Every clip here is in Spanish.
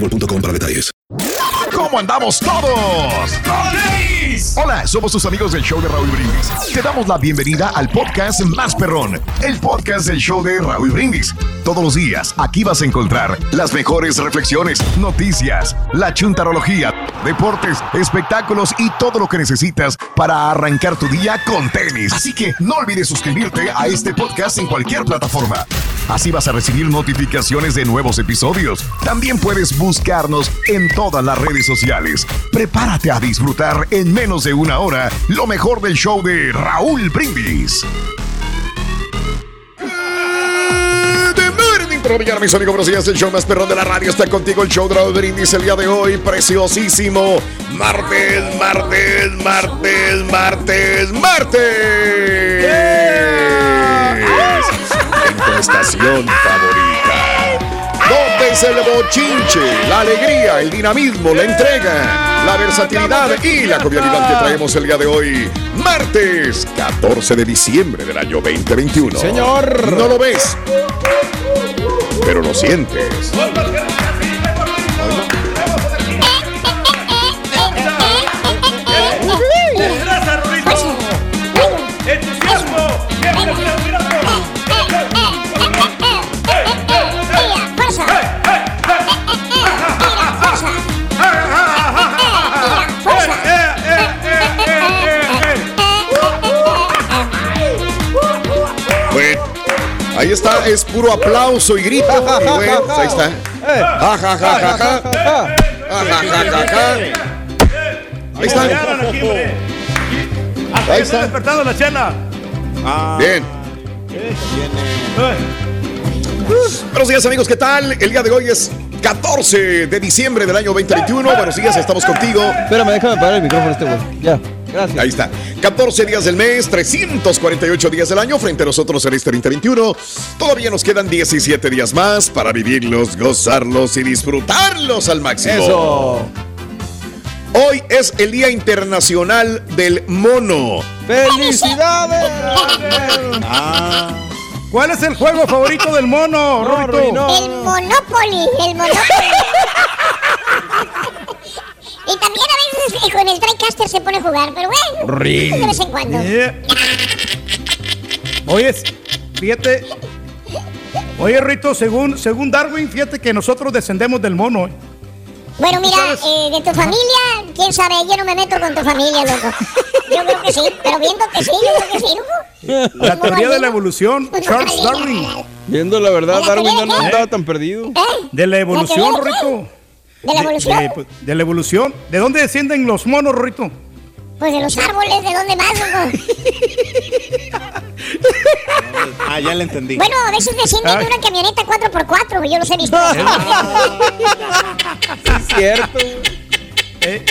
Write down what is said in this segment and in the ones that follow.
boostmobile.com para detalles. ¿Cómo andamos todos? Hola, somos tus amigos del show de Raúl Brindis. Te damos la bienvenida al podcast Más Perrón, el podcast del show de Raúl Brindis. Todos los días aquí vas a encontrar las mejores reflexiones, noticias, la chuntarología, deportes, espectáculos y todo lo que necesitas para arrancar tu día con tenis. Así que no olvides suscribirte a este podcast en cualquier plataforma. Así vas a recibir notificaciones de nuevos episodios. También puedes buscarnos en todas las redes sociales. Prepárate a disfrutar en menos de una hora lo mejor del show de Raúl Brindis. Brillar, mis amigos, buenos días. El show más perrón de la radio está contigo. El show de Raúl Brindis el día de hoy, preciosísimo. Martes, martes, martes, martes, martes. En tu estación favorita. Donde es el bochinche, la alegría, el dinamismo, la entrega, la versatilidad y la jovialidad que traemos el día de hoy. Martes 14 de diciembre del año 2021. Señor. No lo ves, pero lo sientes. Ahí está, es puro aplauso y grito. Y bueno, pues ahí está. Ja, ja, ja, ja, ja. Ja, ja, ja. Ahí está. Ahí está. despertando la chela. Bien. Buenos días amigos, ¿qué tal? El día de hoy es 14 de diciembre del año 2021. Buenos días, estamos contigo. Espérame, déjame parar el micrófono este güey. Ya, gracias. Ahí está. 14 días del mes, 348 días del año frente a nosotros en este 2021. Todavía nos quedan 17 días más para vivirlos, gozarlos y disfrutarlos al máximo. Eso. Hoy es el Día Internacional del Mono. ¡Felicidades! Ah. ¿Cuál es el juego favorito del mono, Rorito? El Monopoly, el Monopoly. y también veces con el TriCaster se pone a jugar, pero bueno, Rin. de vez en cuando. Yeah. Oye, fíjate. Oye, Rito, según, según Darwin, fíjate que nosotros descendemos del mono. ¿eh? Bueno, mira, eh, de tu familia, quién sabe, yo no me meto con tu familia, loco. Yo creo que sí, pero viendo que sí, yo creo que sí, loco. La teoría de la evolución, Charles Darwin. Viendo la verdad, ¿La Darwin no andaba tan perdido. ¿Eh? De la evolución, qué? Rorrito. ¿De la evolución? De, pues, de la evolución. ¿De dónde descienden los monos, Rorrito? Pues de los árboles, ¿de dónde más, loco? Ah, ya le entendí. Bueno, a veces descienden de una camioneta 4x4, yo los he visto. Es cierto. Eh,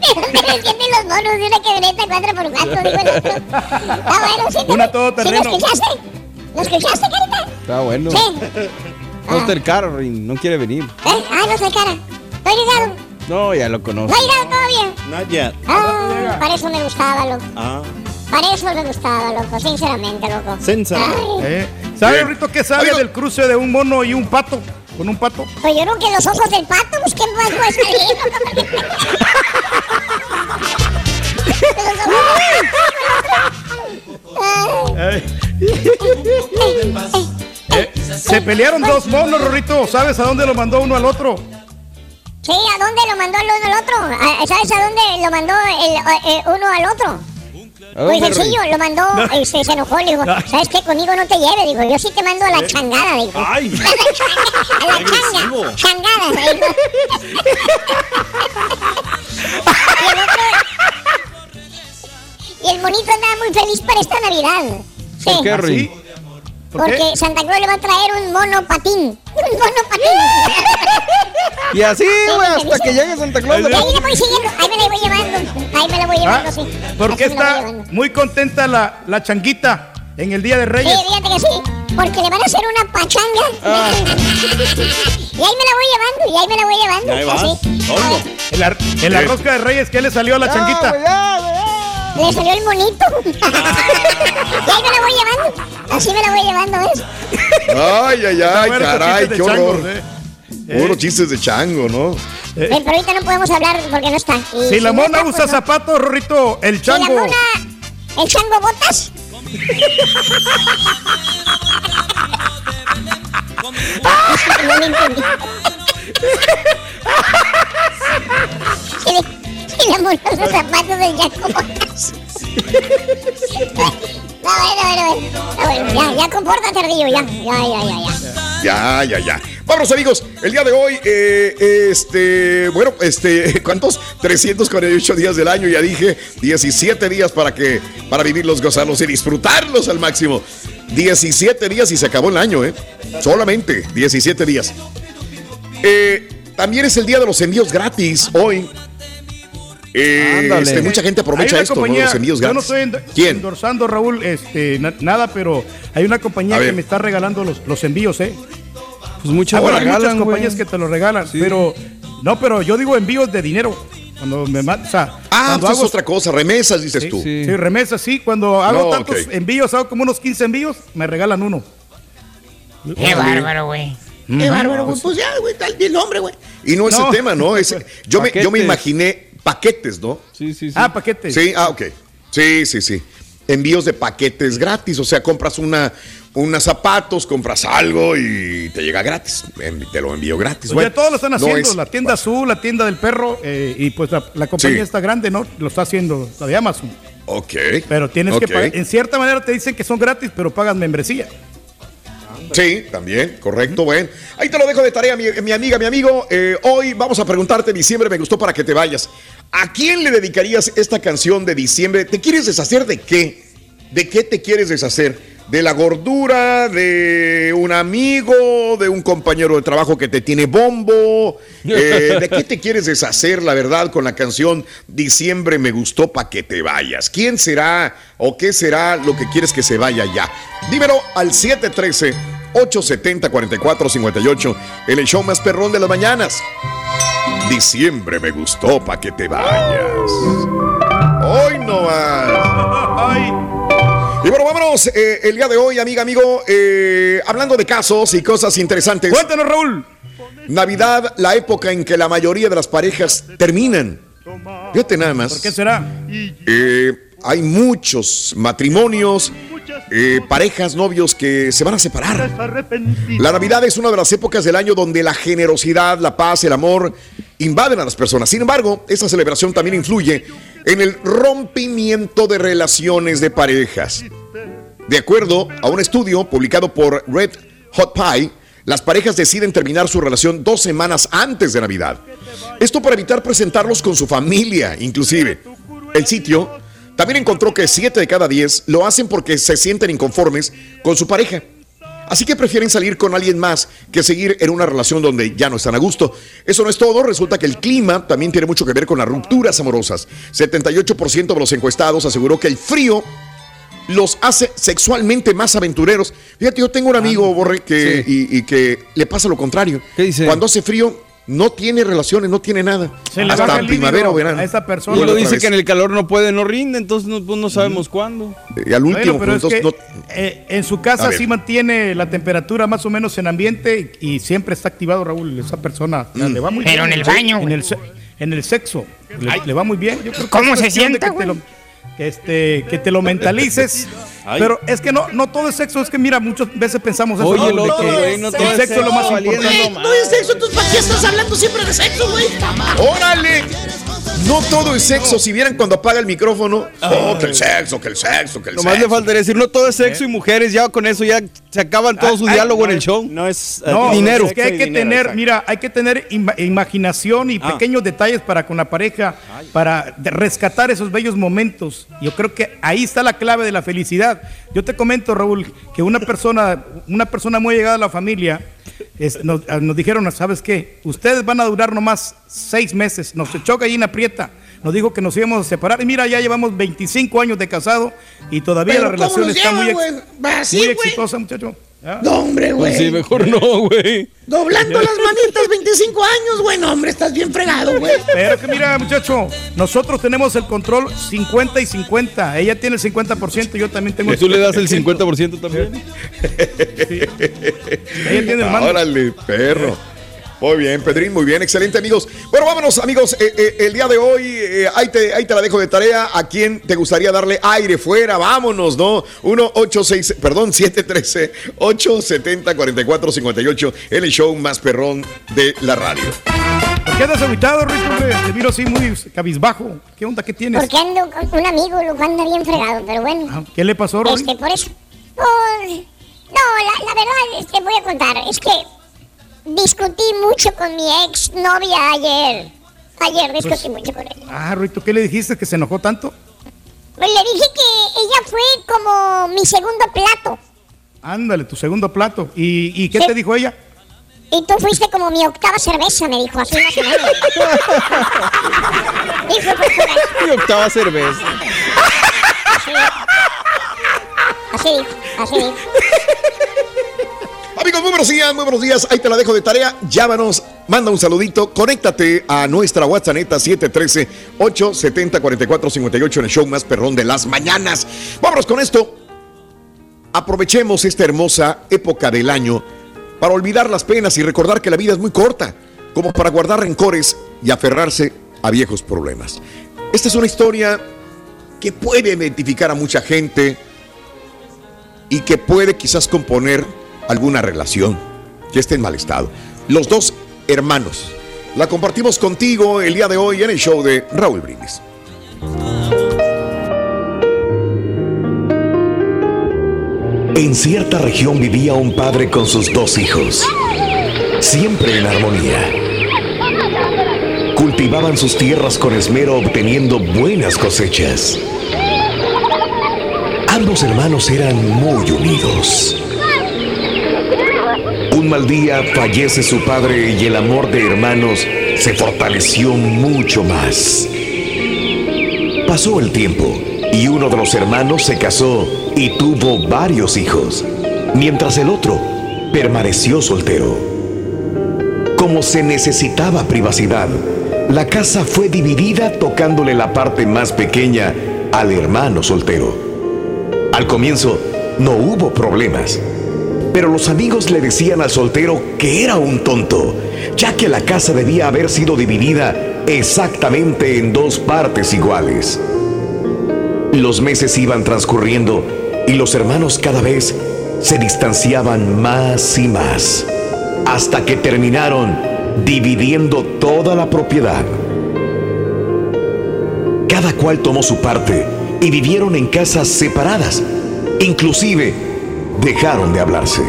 ¿De dónde descienden los monos de una camioneta 4x4? Digo el otro. Ah, bueno, sí. Una ¿Sí todoterreno. lo escuchaste? ¿Lo escuchaste, carita? Está bueno. Sí. No está el carro, Rin, no quiere venir. ¿Eh? Ah, no sé, cara. ¿Estoy ligado? No, ya lo ¿No conozco. ha llegado todavía? Not yet. Ah, para eso me gustaba, loco. Ah. Para eso me gustaba, loco. Sinceramente, loco. Sinceramente. Eh. ¿Sabe. Rorrito, qué sabe del cruce de un mono y un pato? Con un pato. Pues yo creo que los ojos del pato, pues ¿qué más puede salir? Los ojos del- eh, se pelearon dos monos, Rorrito. ¿Sabes a dónde lo mandó uno al otro? Sí, ¿a dónde lo mandó el uno al otro? ¿A- ¿Sabes a dónde lo mandó el, eh, uno al otro? ¿A Muy sencillo, lo mandó, este, se enojó, le dijo, ¿sabes qué? Conmigo no te lleve, dijo, yo sí te mando a la changada, dijo. Ay. A la changa, changada, dijo. y el otro... Y el monito andaba muy feliz para esta Navidad. Sí, ¿Por. ¿Por porque qué? Santa Claus le va a traer un mono patín. Un mono patín. Y así, güey, hasta que llegue Santa Claus. Y ahí le voy siguiendo, ahí me la voy llevando. Ahí me la voy Ah, llevando, sí. ¿Por qué Así me la voy está muy contenta la, la changuita en el Día de Sí, Reyes? fíjate que sí, porque le van a hacer una pachanga. Ah. y ahí me la voy llevando, y ahí me la voy llevando. Ahí vas, así. En la, en la rosca de Reyes, ¿qué le salió a la Ya, changuita? güey, ya, güey, ya. Le salió el monito. y ahí me la voy llevando. Así me la voy llevando, ¿ves? Ay, ay, ay, caray, qué de changos, horror. eh. Puros chistes de chango, ¿no? Ven, pero ahorita no podemos hablar porque no está. Y Si la no mona está, pues usa no. zapatos, Rorrito, el Si la chango. mona... ¿El chango botas? no me entendí. Si le- mona usa zapatos del botas. No, bueno, bueno, bueno. No, bueno, ya, ya, compórtate, Ardillo, ya. Ya, ya, ya, ya. Ya, ya, ya. Vámonos, amigos. El día de hoy, eh, este, bueno, este, ¿cuántos? 348 días del año, ya dije. 17 días para que, para vivirlos, gozarlos y disfrutarlos al máximo. 17 días y se acabó el año, ¿eh? Solamente 17 días. Eh, también es el día de los envíos gratis hoy. Eh, Ándale. este, mucha gente aprovecha esto, ¿no? compañía, Los envíos yo no gratis. estoy endo- ¿Quién? endorsando, Raúl, este, na- nada, pero hay una compañía que me está regalando los, los envíos, ¿eh? Pues muchos Ah, bueno, hay regalan, muchas güey. compañías que te lo regalan, Sí. pero no, pero yo digo envíos de dinero. Cuando me o sea, Ah, cuando pues es hago otra cosa. Remesas, dices sí, tú. sí. sí, remesas, sí, cuando hago No, tantos envíos, hago como unos 15 envíos, me regalan uno. Qué bárbaro, güey. Qué bárbaro, güey. Pues ya, güey, tal el nombre, güey. Y no es No. el tema, ¿no? Es, yo, me, yo me imaginé paquetes, ¿no? Sí, sí, sí. Ah, paquete. Sí, ah, ok. Sí, sí, sí. Envíos de paquetes gratis, o sea, compras una, unos zapatos, compras algo y te llega gratis. Te lo envío gratis. Pues Bueno, ya todos lo están no haciendo, es- la tienda azul, la tienda del perro, eh, y pues la, la compañía Sí. está grande, ¿no? Lo está haciendo, la de Amazon. Ok. Pero tienes que pagar, en cierta manera te dicen que son gratis, pero pagas membresía. Sí, también, correcto, bueno. Ahí te lo dejo de tarea, mi, mi amiga, mi amigo. Eh, hoy vamos a preguntarte, diciembre me gustó para que te vayas. ¿A quién le dedicarías esta canción de diciembre? ¿Te quieres deshacer de qué? ¿De qué te quieres deshacer? ¿De la gordura? ¿De un amigo? ¿De un compañero de trabajo que te tiene bombo? Eh, ¿De qué te quieres deshacer, la verdad, con la canción Diciembre me gustó para que te vayas? ¿Quién será o qué será lo que quieres que se vaya ya? Dímelo al 713 870 4458 en el show más perrón de las mañanas. Diciembre me gustó para que te vayas. Hoy no más. Y bueno, vámonos eh, el día de hoy, amiga, amigo, eh, hablando de casos y cosas interesantes. cuéntanos, Raúl. Navidad, la época en que la mayoría de las parejas terminan. Fíjate nada más. ¿Por qué será? Eh, hay muchos matrimonios, parejas, novios que se van a separar. La Navidad es una de las épocas del año donde la generosidad, la paz, el amor invaden a las personas. Sin embargo, esta celebración también influye en el rompimiento de relaciones de parejas. De acuerdo a un estudio publicado por Red Hot Pie, las parejas deciden terminar su relación dos semanas antes de Navidad. Esto para evitar presentarlos con su familia, inclusive. El sitio también encontró que 7 de cada 10 lo hacen porque se sienten inconformes con su pareja. Así que prefieren salir con alguien más que seguir en una relación donde ya no están a gusto. Eso no es todo, resulta que el clima también tiene mucho que ver con las rupturas amorosas. 78% de los encuestados aseguró que el frío los hace sexualmente más aventureros. Fíjate, yo tengo un amigo, Borre, que, y, y que le pasa lo contrario. Cuando hace frío, no tiene relaciones, no tiene nada. Se le Hasta baja el primavera o verano. a esa persona. Y uno dice que en el calor no puede, no rinde, entonces no, pues no sabemos cuándo. Y al último, Bueno, pero es pues, que, entonces eh, en su casa sí mantiene la temperatura más o menos en ambiente y, y siempre está activado, Raúl. Esa persona Mm. le va muy Pero bien. en el baño, En el, en el sexo. Le, le va muy bien. Yo creo que ¿Cómo es se sienta, que te, lo, que, este, que te lo mentalices. Ay. Pero es que no, no todo es sexo. Es que mira, muchas veces pensamos eso. Oye, el que no todo el es sexo es lo más sexo, importante. valiendo No es sexo, ¿tú para qué estás hablando siempre de sexo, güey? ¡Órale! No todo es sexo. Si vieran cuando apaga el micrófono, oh, que el sexo, que el sexo, que el Nomás le sexo. faltaría decir, no todo es sexo y mujeres, ya con eso ya se acaban todo su Ay, diálogo en el show. No es eh, No, dinero. es que hay sexo que dinero, tener, exacto. mira, hay que tener ima- imaginación y Ah. pequeños detalles para con la pareja, para rescatar esos bellos momentos. Yo creo que ahí está la clave de la felicidad. Yo te comento, Raúl, que una persona, una persona muy llegada a la familia, es- nos, nos dijeron, ¿sabes qué? Ustedes van a durar nomás seis meses. Nos echó gallina prieta. Nos dijo que nos íbamos a separar. Y mira, ya llevamos 25 años de casado y todavía la ¿cómo relación está muy, ex- muy exitosa, muchacho. ¿Ah? No, hombre, güey. Pues sí, mejor no, güey. Doblando las manitas, 25 años, güey. No, hombre, estás bien fregado, güey. Pero que mira, muchacho, nosotros tenemos el control 50 y 50. Ella tiene el 50%, yo también tengo ¿Y tú le das el 50% también? Ella tiene el mando. Órale, perro. Muy bien, Pedrín, muy bien, excelente amigos. Bueno, vámonos amigos, Eh, eh, el día de hoy, eh, ahí, te, ahí te la dejo de tarea. ¿A quién te gustaría darle aire fuera? Vámonos, ¿no? 186, perdón, 713-870-4458, el show más perrón de la radio. ¿Por qué andas aguitado, hombre? Te miro así muy cabizbajo. ¿Qué onda? ¿Qué tienes? Porque ando con un amigo, lo anda bien fregado, pero bueno. Ah, ¿Qué le pasó, Rory? Este, por eso. Por- No, la, la verdad, este, voy a contar. Es que discutí mucho con mi ex novia ayer. Ayer discutí Pues- mucho con ella. Ah, Rito, ¿qué le dijiste que se enojó tanto? Pues le dije que ella fue como mi segundo plato. Ándale, tu segundo plato. ¿Y, y qué Sí. te dijo ella? Y tú fuiste como mi octava cerveza, me dijo así más o menos. Y fue pues por ahí. Y octava cerveza. Así dijo, así dijo. Amigos, muy buenos días, muy buenos días. Ahí te la dejo de tarea. Llámanos, manda un saludito, conéctate a nuestra WhatsApp 713-870-4458 en el show más perrón de las mañanas. Vámonos con esto. Aprovechemos esta hermosa época del año para olvidar las penas y recordar que la vida es muy corta, como para guardar rencores y aferrarse a viejos problemas. Esta es una historia que puede identificar a mucha gente y que puede quizás componer alguna relación que esté en mal estado. Los dos hermanos. La compartimos contigo el día de hoy en el show de Raúl Brindis. En cierta región vivía un padre con sus dos hijos, siempre en armonía. Cultivaban sus tierras con esmero obteniendo buenas cosechas. Ambos hermanos eran muy unidos. Un mal día fallece su padre y el amor de hermanos se fortaleció mucho más. Pasó el tiempo y uno de los hermanos se casó y tuvo varios hijos, mientras el otro permaneció soltero. Como se necesitaba privacidad, la casa fue dividida tocándole la parte más pequeña al hermano soltero. Al comienzo no hubo problemas, pero los amigos le decían al soltero que era un tonto, ya que la casa debía haber sido dividida exactamente en dos partes iguales. Los meses iban transcurriendo y los hermanos cada vez se distanciaban más y más, hasta que terminaron dividiendo toda la propiedad. Cada cual tomó su parte y vivieron en casas separadas. Inclusive dejaron de hablarse.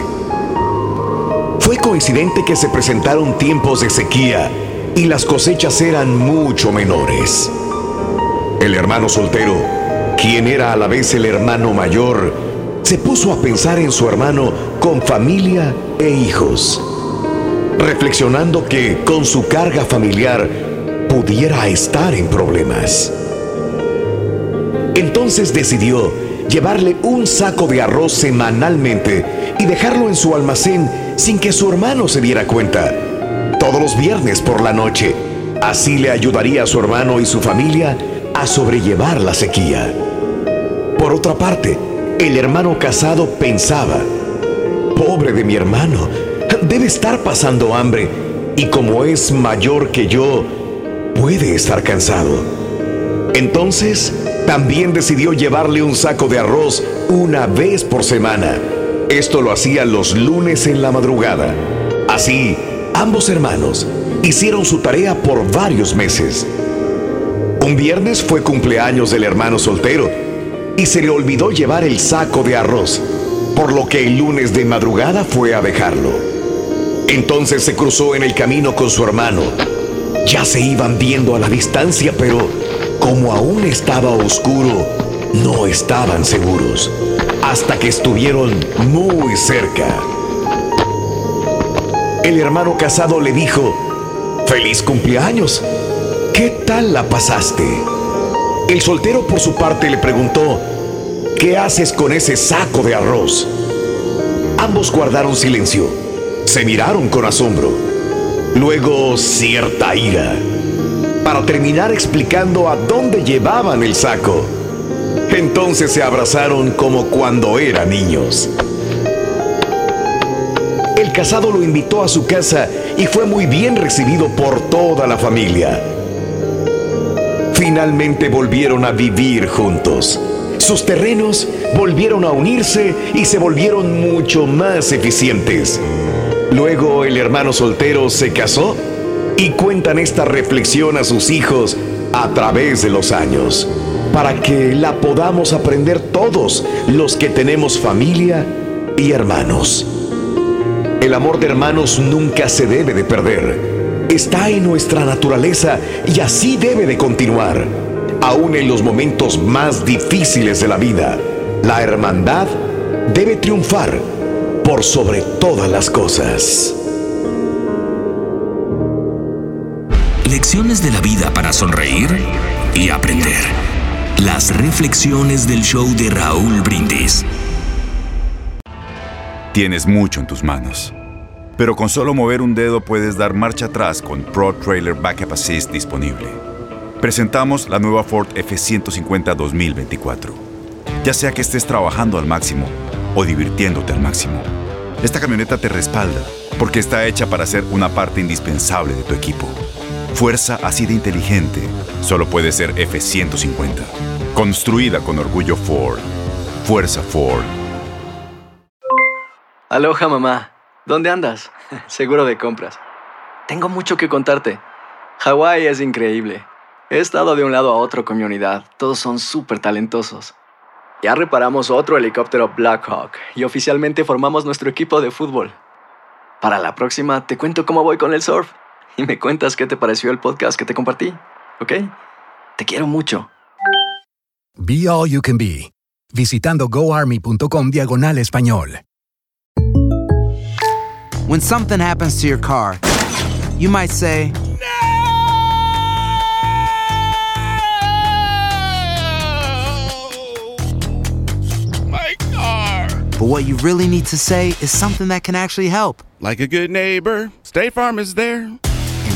fue coincidente que se presentaron tiempos de sequía y las cosechas eran mucho menores. El hermano soltero, quien era a la vez el hermano mayor, se puso a pensar en su hermano con familia e hijos, reflexionando que con su carga familiar pudiera estar en problemas. Entonces decidió llevarle un saco de arroz semanalmente y dejarlo en su almacén sin que su hermano se diera cuenta, todos los viernes por la noche. Así le ayudaría a su hermano y su familia a sobrellevar la sequía. Por otra parte, el hermano casado pensaba, pobre de mi hermano, debe estar pasando hambre y como es mayor que yo, puede estar cansado. Entonces, también decidió llevarle un saco de arroz una vez por semana. Esto lo hacía los lunes en la madrugada. Así, ambos hermanos hicieron su tarea por varios meses. Un viernes fue cumpleaños del hermano soltero y se le olvidó llevar el saco de arroz, por lo que el lunes de madrugada fue a dejarlo. Entonces se cruzó en el camino con su hermano. Ya se iban viendo a la distancia, pero como aún estaba oscuro, no estaban seguros, hasta que estuvieron muy cerca. El hermano casado le dijo, ¡Feliz cumpleaños! ¿Qué tal la pasaste? El soltero por su parte le preguntó, ¿qué haces con ese saco de arroz? Ambos guardaron silencio, se miraron con asombro, luego cierta ira para terminar explicando a dónde llevaban el saco. Entonces se abrazaron como cuando eran niños. El casado lo invitó a su casa y fue muy bien recibido por toda la familia. Finalmente volvieron a vivir juntos. Sus terrenos volvieron a unirse y se volvieron mucho más eficientes. Luego el hermano soltero se casó y cuentan esta reflexión a sus hijos a través de los años, para que la podamos aprender todos los que tenemos familia y hermanos. El amor de hermanos nunca se debe de perder. Está en nuestra naturaleza y así debe de continuar. Aún en los momentos más difíciles de la vida, la hermandad debe triunfar por sobre todas las cosas. Lecciones de la vida para sonreír y aprender. Las reflexiones del show de Raúl Brindis. Tienes mucho en tus manos. Pero con solo mover un dedo puedes dar marcha atrás con Pro Trailer Backup Assist disponible. Presentamos la nueva Ford F150 2024. Ya sea que estés trabajando al máximo o divirtiéndote al máximo, esta camioneta te respalda porque está hecha para ser una parte indispensable de tu equipo. Fuerza así de inteligente solo puede ser F-150. Construida con orgullo Ford. Fuerza Ford. Aloha mamá. ¿Dónde andas? Seguro de compras. Tengo mucho que contarte. Hawái es increíble. He estado de un lado a otro con mi unidad. Todos son súper talentosos. Ya reparamos otro helicóptero Blackhawk y oficialmente formamos nuestro equipo de fútbol. Para la próxima te cuento cómo voy con el surf y me cuentas qué te pareció el podcast que te compartí, ¿ok? Te quiero mucho. Be All You Can Be, visitando goarmy.com diagonal español. When something happens to your car, you might say, My car! But what you really need to say is something that can actually help. Like a good neighbor, State Farm is there.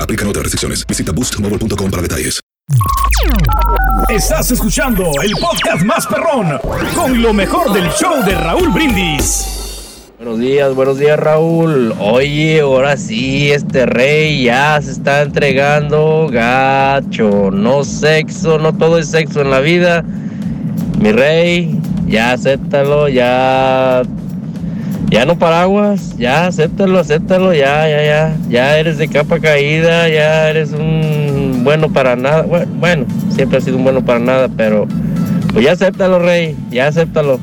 Aplican otras restricciones. Visita boostmobile.com para detalles. Estás escuchando el podcast más perrón con lo mejor del show de Raúl Brindis. Buenos días, buenos días Raúl. Oye, ahora sí, este rey ya se está entregando gacho. No sexo, no todo es sexo en la vida. Mi rey, ya acéptalo, ya... Ya no paraguas, ya acéptalo, acéptalo, ya, ya, ya. Ya eres de capa caída, ya eres un bueno para nada. Bueno, siempre has sido un bueno para nada, pero pues ya acéptalo, rey, ya acéptalo.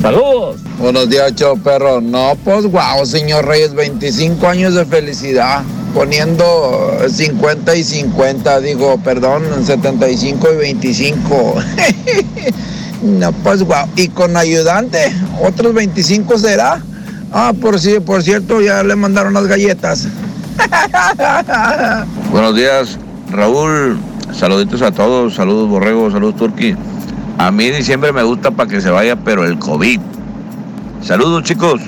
Saludos. Buenos días, show perro. No, pues wow, señor Reyes, 25 años de felicidad. Poniendo 50 y 50, digo, perdón, 75 y 25. no, pues wow. Y con ayudante, otros 25 será. Ah, por sí, por cierto, ya le mandaron las galletas. Buenos días, Raúl. Saluditos a todos. Saludos, Borrego. Saludos, Turki. A mí diciembre me gusta para que se vaya, pero el COVID. Saludos, chicos.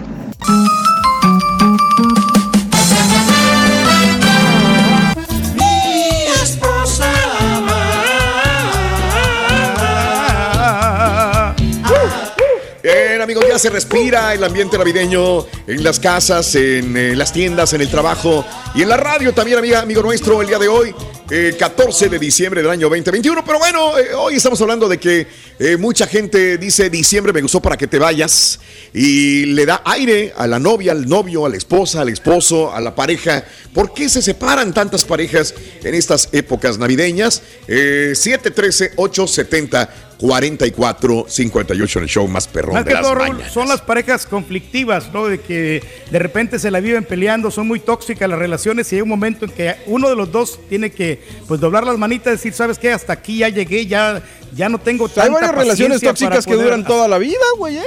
Ya se respira el ambiente navideño en las casas, en eh, las tiendas, en el trabajo y en la radio también, amiga, amigo nuestro, el día de hoy, eh, 14 de diciembre del año 2021. Pero bueno, eh, hoy estamos hablando de que eh, mucha gente dice diciembre me gustó para que te vayas y le da aire a la novia, al novio, a la esposa, al esposo, a la pareja. ¿Por qué se separan tantas parejas en estas épocas navideñas? Eh, 713-870. 44 58 en el show más perrón Más de que las todo, Raúl, mañanas. son las parejas conflictivas, ¿no? De que de repente se la viven peleando, son muy tóxicas las relaciones y hay un momento en que uno de los dos tiene que pues doblar las manitas y decir, ¿sabes qué? Hasta aquí ya llegué, ya, ya no tengo tanta Hay varias relaciones tóxicas que duran toda la vida, güey, ¿eh?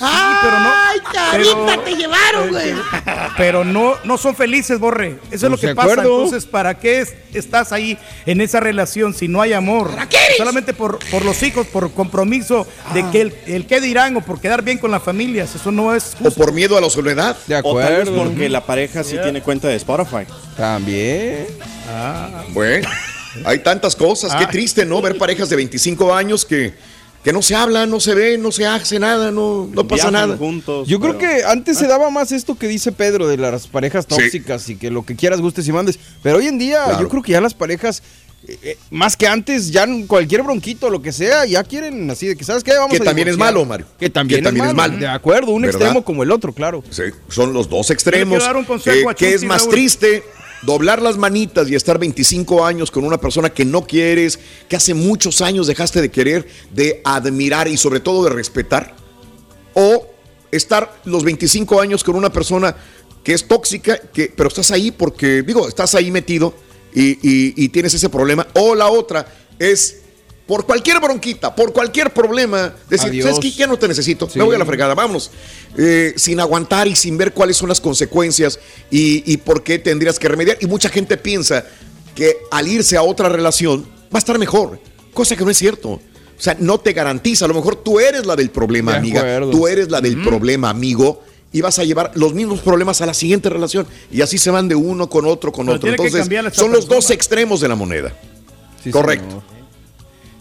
¡Ay, carita, pero- te llevaron, güey! Pero no, no son felices, Borre. Eso es lo Pues que pasa. acuerdo. Entonces, ¿para qué es- estás ahí en esa relación si no hay amor? Solamente por, por los hijos, por compromiso de Ah. que el, el qué dirán o por quedar bien con las familias. Eso no es O por miedo a la soledad. De O tal vez acuerdo. porque la pareja sí Yeah. tiene cuenta de Spotify. También. Bueno, hay tantas cosas. Qué triste, ¿no? Ver parejas de 25 años que, que no se hablan, no se ven, no se hace nada, no, no pasa Viajan nada. juntos. Yo creo pero- que antes se daba más esto que dice Pedro de las parejas tóxicas y que lo que quieras gustes y mandes. Pero hoy en día Claro. yo creo que ya las parejas, eh, eh, más que antes, ya en cualquier bronquito, lo que sea, ya quieren así de que, ¿sabes qué? Vamos Que a también es malo, Mario. Que también, Que también es, es malo. De acuerdo, un ¿Verdad? extremo como el otro, claro. Sí, son los dos extremos. quiero dar un consejo Eh, a ¿Qué es más triste? Doblar las manitas y estar 25 años con una persona que no quieres, que hace muchos años dejaste de querer, de admirar y sobre todo de respetar. O estar los 25 años con una persona que es tóxica, que, pero estás ahí porque, digo, estás ahí metido y, y- y tienes ese problema. O la otra es por cualquier bronquita, por cualquier problema, decir, Adiós. ¿sabes qué? Ya no te necesito, Sí. me voy a la fregada, vámonos. Eh, sin aguantar y sin ver cuáles son las consecuencias y, y por qué tendrías que remediar. Y mucha gente piensa que al irse a otra relación va a estar mejor, cosa que no es cierto. O sea, no te garantiza. A lo mejor tú eres la del problema, De amiga. acuerdo. Tú eres la del problema, amigo. Y vas a llevar los mismos problemas a la siguiente relación. Y así se van de uno con otro, con Pero otro. Entonces, son los dos extremos de la moneda. Sí, Correcto. señor.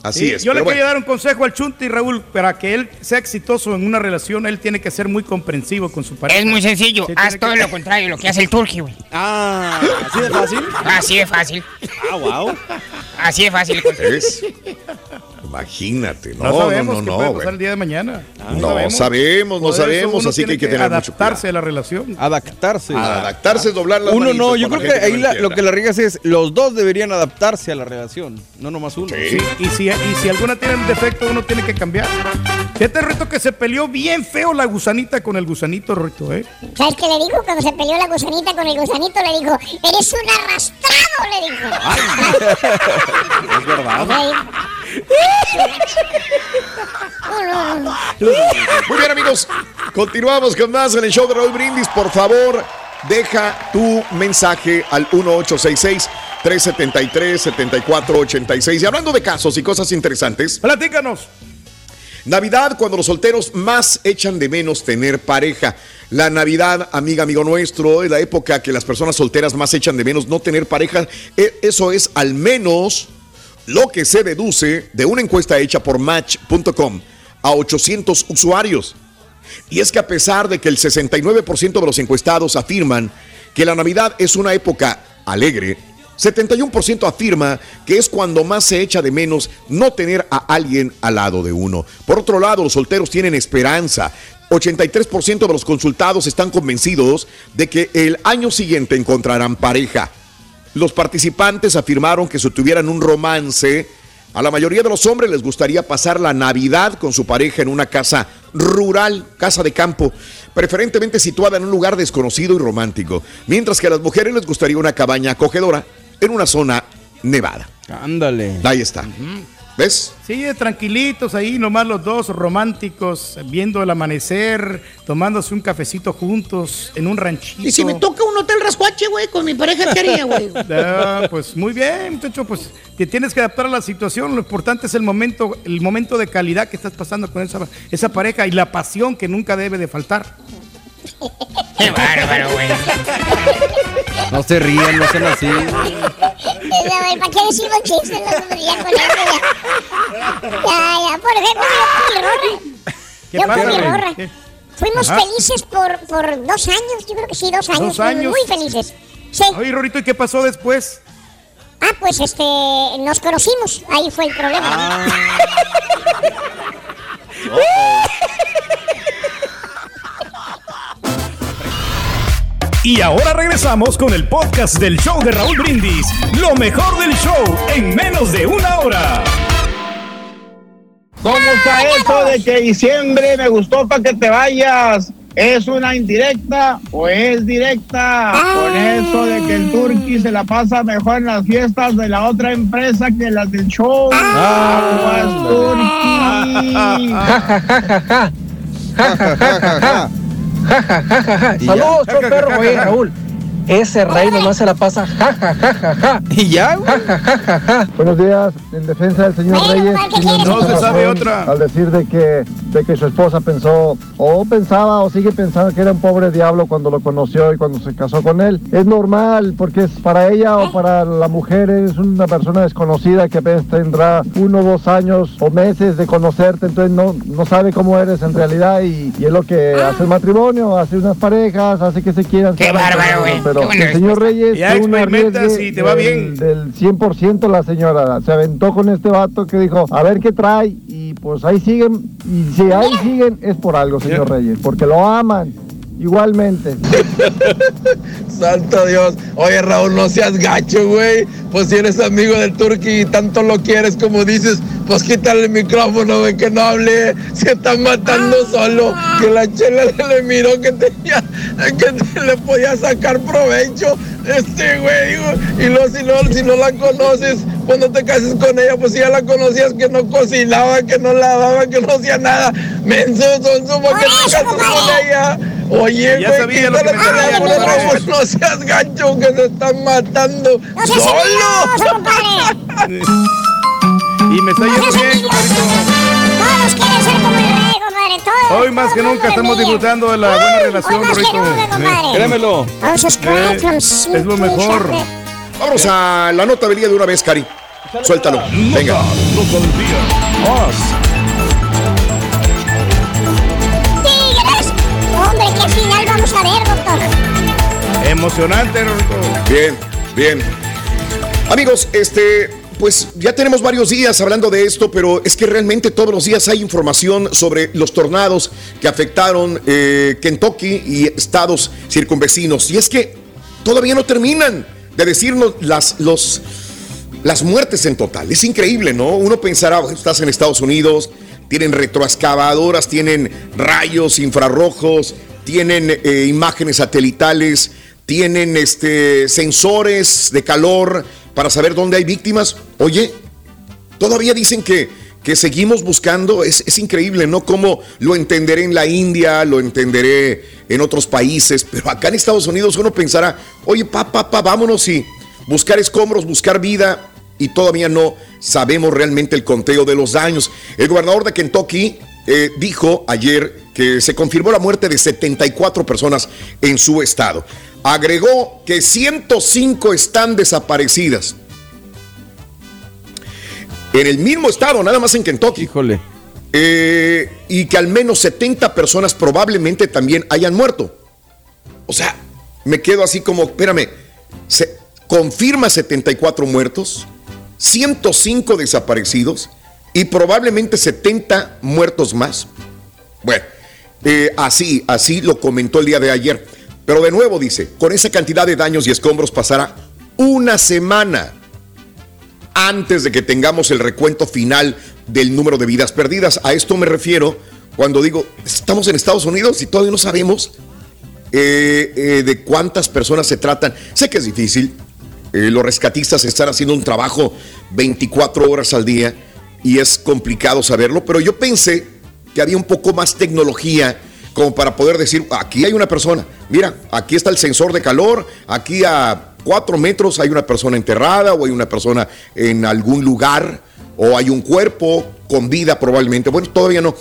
Así Sí, es. Yo le bueno. dar un consejo al Chunti, Raúl, para que él sea exitoso en una relación, él tiene que ser muy comprensivo con su pareja. Es muy sencillo, Sí, haz todo que- lo contrario, lo que hace el turqui, güey. Ah, ¿así de fácil? Así de fácil. Ah, wow. Así de fácil. ¿Ves? Imagínate. No, No, no, sabemos no, qué no. puede güey. pasar el día de mañana. No sabemos, no sabemos, así que hay que tener mucho adaptarse a la relación. Adaptarse. Adaptarse doblar las Uno no, yo creo la que ahí la- lo que la riegas es, los dos deberían adaptarse a la relación, no nomás uno. Sí, y, si, y si alguna tiene un defecto, uno tiene que cambiar. Fíjate, Rito, que se peleó bien feo la gusanita con el gusanito, Rito, ¿eh? ¿Sabes qué le dijo cuando se peleó la gusanita con el gusanito? Le dijo, eres un arrastrado, le dijo. Es verdad. Muy bien, amigos. Continuamos con más en el show de Raúl Brindis. Por favor, deja tu mensaje al 1866-373-7486. Y hablando de casos y cosas interesantes. Platícanos. Navidad, cuando los solteros más echan de menos tener pareja. La Navidad, amiga, amigo nuestro, es la época que las personas solteras más echan de menos no tener pareja. E- Eso es al menos lo que se deduce de una encuesta hecha por Match.com a 800 usuarios. Y es que a pesar de que el 69% de los encuestados afirman que la Navidad es una época alegre, 71% afirma que es cuando más se echa de menos no tener a alguien al lado de uno. Por otro lado, los solteros tienen esperanza. 83% de los consultados están convencidos de que el año siguiente encontrarán pareja. Los participantes afirmaron que si tuvieran un romance, a la mayoría de los hombres les gustaría pasar la Navidad con su pareja en una casa rural, casa de campo, preferentemente situada en un lugar desconocido y romántico, mientras que a las mujeres les gustaría una cabaña acogedora en una zona nevada. Ándale. Ahí está. ¿Ves? Sí, tranquilitos ahí, nomás los dos románticos, viendo el amanecer, tomándose un cafecito juntos en un ranchito. Y si me toca un hotel rascuache, güey, con mi pareja, ¿qué haría, güey? Ah, pues muy bien, muchacho, pues te tienes que adaptar a la situación. Lo importante es el momento, el momento de calidad que estás pasando con esa, esa pareja y la pasión que nunca debe de faltar. Qué bárbaro, güey. No se rían, no sean así. Güey, ¿Para qué decir los chistes? No, hombre, ya con eso, ya. Ya, ya, por ejemplo, yo con mi Rorra. ¿Qué Yo con mi. ¿Qué? Fuimos Ajá. felices por, por dos años, yo creo que sí, dos años. Dos años. Muy felices. Sí. Oye, Rorito, ¿y qué pasó después? Ah, pues este, nos conocimos. Ahí fue el problema. Y ahora regresamos con el podcast del show de Raúl Brindis. Lo mejor del show en menos de una hora. ¿Cómo está eso de que diciembre me gustó para que te vayas? ¿Es una indirecta o es directa? Con eso de que el Turqui se la pasa mejor en las fiestas de la otra empresa que las del show. Aguas, Turqui. Saludos, show perro, oye, Raúl. Ese rey nomás se la pasa ja, ja, ja, ja, ja. Y ya, Ja, ja, ja, ja, ja. Buenos días, en defensa del señor Reyes. No se sabe razón otra. Al decir de que, de que su esposa pensó, o pensaba, o sigue pensando que era un pobre diablo cuando lo conoció y cuando se casó con él. Es normal, porque es para ella o para la mujer es una persona desconocida que apenas tendrá uno, dos años o meses de conocerte, entonces no, no sabe cómo eres en realidad y, y es lo que hace el matrimonio, hace unas parejas, hace que se quieran. Qué bárbaro, güey. Pero el señor Reyes Ya fue un experimentas arriesgue y te va del- bien. del 100% la señora. Se aventó con este vato que dijo, a ver qué trae. Y pues ahí siguen. Y si ahí siguen es por algo, señor Reyes. Porque lo aman. Igualmente. Santo Dios. Oye, Raúl, no seas gacho, güey. Pues si eres amigo del Turqui y tanto lo quieres como dices, pues quítale el micrófono, güey, que no hable. Se está matando solo. Que la chela le miró que tenía, que te- le podía sacar provecho. Este, güey, digo, y luego si no, si no la conoces, cuando te cases con ella, pues si ya la conocías que no cocinaba, que no lavaba, que no hacía nada. Menso, sonso, ¿por qué te casas con ella? Oye, Ya güey, que quítale la Raúl, no seas gancho, que se están matando. ¡No compadre! Y me está ¡No yendo bien! Todos quieren ser como el rey, compadre. Todos. Hoy más que nunca estamos disfrutando de la buena Hoy relación, más que Rorito. nunca, compadre. Créemelo. Eh, es lo mejor. Vamos a la nota del día de una vez, Cari. Suéltalo. Venga. Tigres. Hombre, qué final vamos a ver, doctor. Emocionante, Rorito. Bien, bien. Amigos, este, pues ya tenemos varios días hablando de esto, pero es que realmente todos los días hay información sobre los tornados que afectaron eh, Kentucky y estados circunvecinos. Y es que todavía no terminan de decirnos las, los, las muertes en total. Es increíble, ¿no? Uno pensará, "Bueno, estás en Estados Unidos, tienen retroexcavadoras, tienen rayos infrarrojos, tienen eh, imágenes satelitales, tienen este, sensores de calor para saber dónde hay víctimas. Oye, todavía dicen que, que seguimos buscando. Es, es increíble, ¿no? Cómo lo entenderé en la India, lo entenderé en otros países, pero acá en Estados Unidos uno pensará, oye, pa, pa, pa, vámonos y buscar escombros, buscar vida. Y todavía no sabemos realmente el conteo de los daños. El gobernador de Kentucky eh, dijo ayer que se confirmó la muerte de 74 personas en su estado. Agregó que 105 están desaparecidas. En el mismo estado, nada más en Kentucky. Híjole. Eh, y que al menos 70 personas probablemente también hayan muerto. O sea, me quedo así como, espérame, se confirma 74 muertos, 105 desaparecidos y probablemente 70 muertos más. Bueno, eh, así, así lo comentó el día de ayer. Pero de nuevo dice, con esa cantidad de daños y escombros pasará una semana antes de que tengamos el recuento final del número de vidas perdidas. A esto me refiero cuando digo, estamos en Estados Unidos y todavía no sabemos eh, eh, de cuántas personas se tratan. Sé que es difícil, eh, los rescatistas están haciendo un trabajo 24 horas al día y es complicado saberlo, pero yo pensé que había un poco más tecnología como para poder decir, aquí hay una persona, mira, aquí está el sensor de calor, aquí a cuatro metros hay una persona enterrada o hay una persona en algún lugar o hay un cuerpo con vida probablemente. Bueno, todavía no.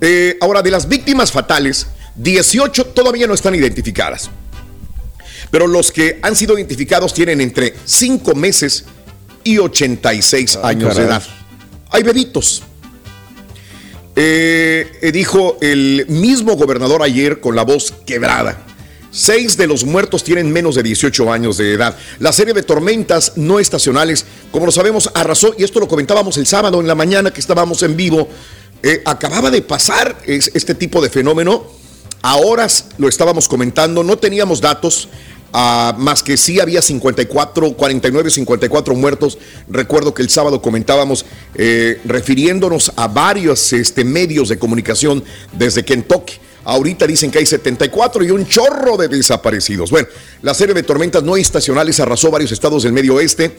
Eh, ahora, de las víctimas fatales, 18 todavía no están identificadas. Pero los que han sido identificados tienen entre 5 meses y 86 años de edad. Hay bebitos. Eh, dijo el mismo gobernador ayer con la voz quebrada. Seis de los muertos tienen menos de 18 años de edad. La serie de tormentas no estacionales, como lo sabemos, arrasó, y esto lo comentábamos el sábado en la mañana que estábamos en vivo, eh, acababa de pasar es- este tipo de fenómeno. A horas lo estábamos comentando, no teníamos datos, más que sí había 54, 49, 54 muertos. Recuerdo que el sábado comentábamos, eh, refiriéndonos a varios este, medios de comunicación desde Kentucky. Ahorita dicen que hay 74 y un chorro de desaparecidos. Bueno, la serie de tormentas no estacionales arrasó varios estados del medio oeste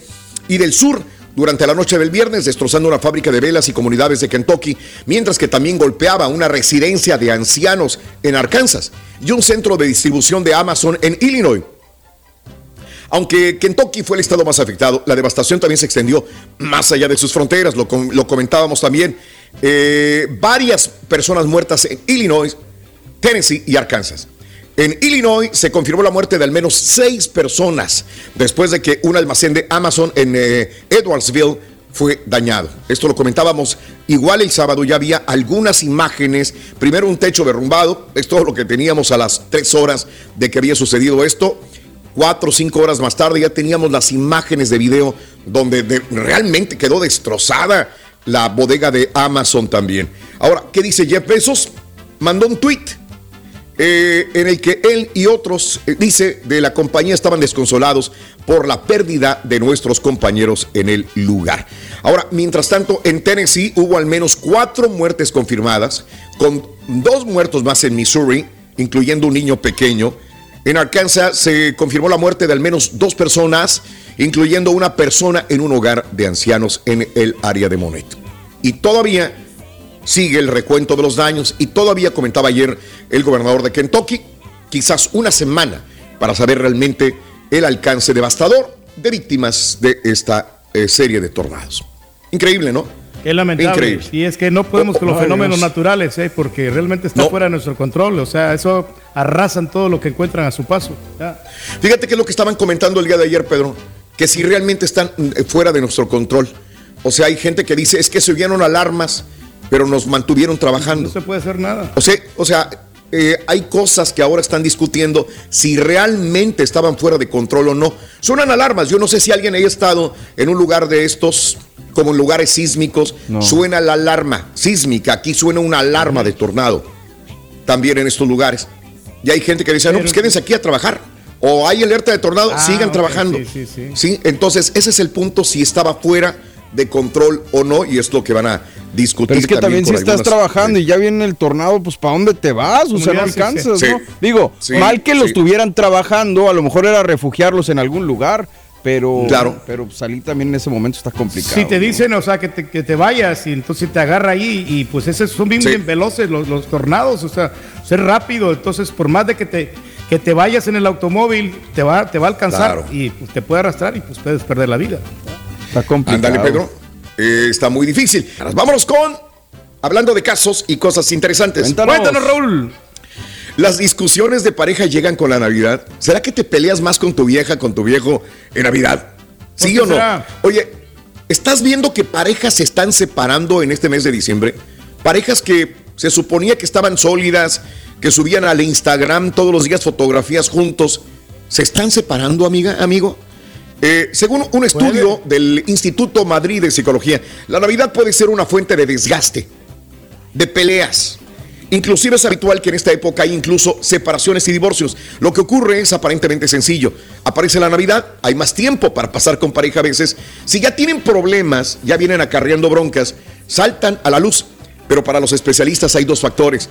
y del sur durante la noche del viernes, destrozando una fábrica de velas y comunidades de Kentucky, mientras que también golpeaba una residencia de ancianos en Arkansas y un centro de distribución de Amazon en Illinois. Aunque Kentucky fue el estado más afectado, la devastación también se extendió más allá de sus fronteras, lo, com- lo comentábamos también. Eh, varias personas muertas en Illinois, Tennessee y Arkansas. En Illinois se confirmó la muerte de al menos seis personas después de que un almacén de Amazon en eh, Edwardsville fue dañado. Esto lo comentábamos igual el sábado, ya había algunas imágenes. Primero un techo derrumbado, es todo lo que teníamos a las tres horas de que había sucedido esto. Cuatro o cinco horas más tarde ya teníamos las imágenes de video donde de- realmente quedó destrozada la bodega de Amazon también. Ahora, ¿qué dice Jeff Bezos? Mandó un tweet eh, en el que él y otros, eh, dice, de la compañía estaban desconsolados por la pérdida de nuestros compañeros en el lugar. Ahora, mientras tanto, en Tennessee hubo al menos cuatro muertes confirmadas, con dos muertos más en Missouri, incluyendo un niño pequeño. En Arkansas se confirmó la muerte de al menos dos personas, incluyendo una persona en un hogar de ancianos en el área de Monet. Y todavía sigue el recuento de los daños y todavía comentaba ayer el gobernador de Kentucky, quizás una semana para saber realmente el alcance devastador de víctimas de esta eh, serie de tornados. Increíble, ¿no? Qué lamentable. Increíble. Y es que no podemos con los fenómenos Dios. naturales, ¿eh? porque realmente está No. fuera de nuestro control. O sea, eso arrasan todo lo que encuentran a su paso. Ya. Fíjate que es lo que estaban comentando el día de ayer, Pedro, que si realmente están eh, fuera de nuestro control. O sea, hay gente que dice, es que se oyeron alarmas, pero nos mantuvieron trabajando. No se puede hacer nada. O sea, o sea eh, hay cosas que ahora están discutiendo si realmente estaban fuera de control o no. Suenan alarmas. Yo no sé si alguien haya estado en un lugar de estos, como en lugares sísmicos. Suena la alarma sísmica. Aquí suena una alarma de tornado. También en estos lugares. Y hay gente que dice, no, pues quédense aquí a trabajar. O hay alerta de tornado, Ah, sigan trabajando. sí, sí, sí. Sí, entonces ese es el punto, si estaba fuera de control o no, y es lo que van a discutir. Pero es que también, si estás algunas- trabajando y ya viene el tornado, pues ¿para dónde te vas? O ¿Cómo sea, no alcanzas, Sí. ¿no? Digo, Sí. mal que los tuvieran trabajando, a lo mejor era refugiarlos en algún lugar, pero, Claro. pero salir también en ese momento está complicado. Si te ¿no? dicen, o sea, que te, que te vayas y entonces te agarra ahí y pues esos son bien, Sí. bien veloces los, los tornados, o sea, ser rápido, entonces por más de que te, que te vayas en el automóvil, te va, te va a alcanzar Claro. y pues, te puede arrastrar y pues puedes perder la vida. Está complicado. Ándale, Pedro. Eh, está muy difícil. Ahora, Vámonos con, hablando de casos y cosas interesantes. Cuéntanos. Cuéntanos, Raúl. Las discusiones de pareja llegan con la Navidad. ¿Será que te peleas más con tu vieja, con tu viejo en Navidad? ¿Sí o no? será? Oye, ¿Estás viendo que parejas se están separando en este mes de diciembre? Parejas que se suponía que estaban sólidas, que subían al Instagram todos los días fotografías juntos, ¿se están separando, amiga, amigo? Eh, según un estudio del Instituto Madrid de Psicología, la Navidad puede ser una fuente de desgaste, de peleas. Inclusive es habitual que en esta época hay incluso separaciones y divorcios. Lo que ocurre es aparentemente sencillo. Aparece la Navidad, hay más tiempo para pasar con pareja a veces. Si ya tienen problemas, ya vienen acarreando broncas, saltan a la luz. Pero para los especialistas hay dos factores.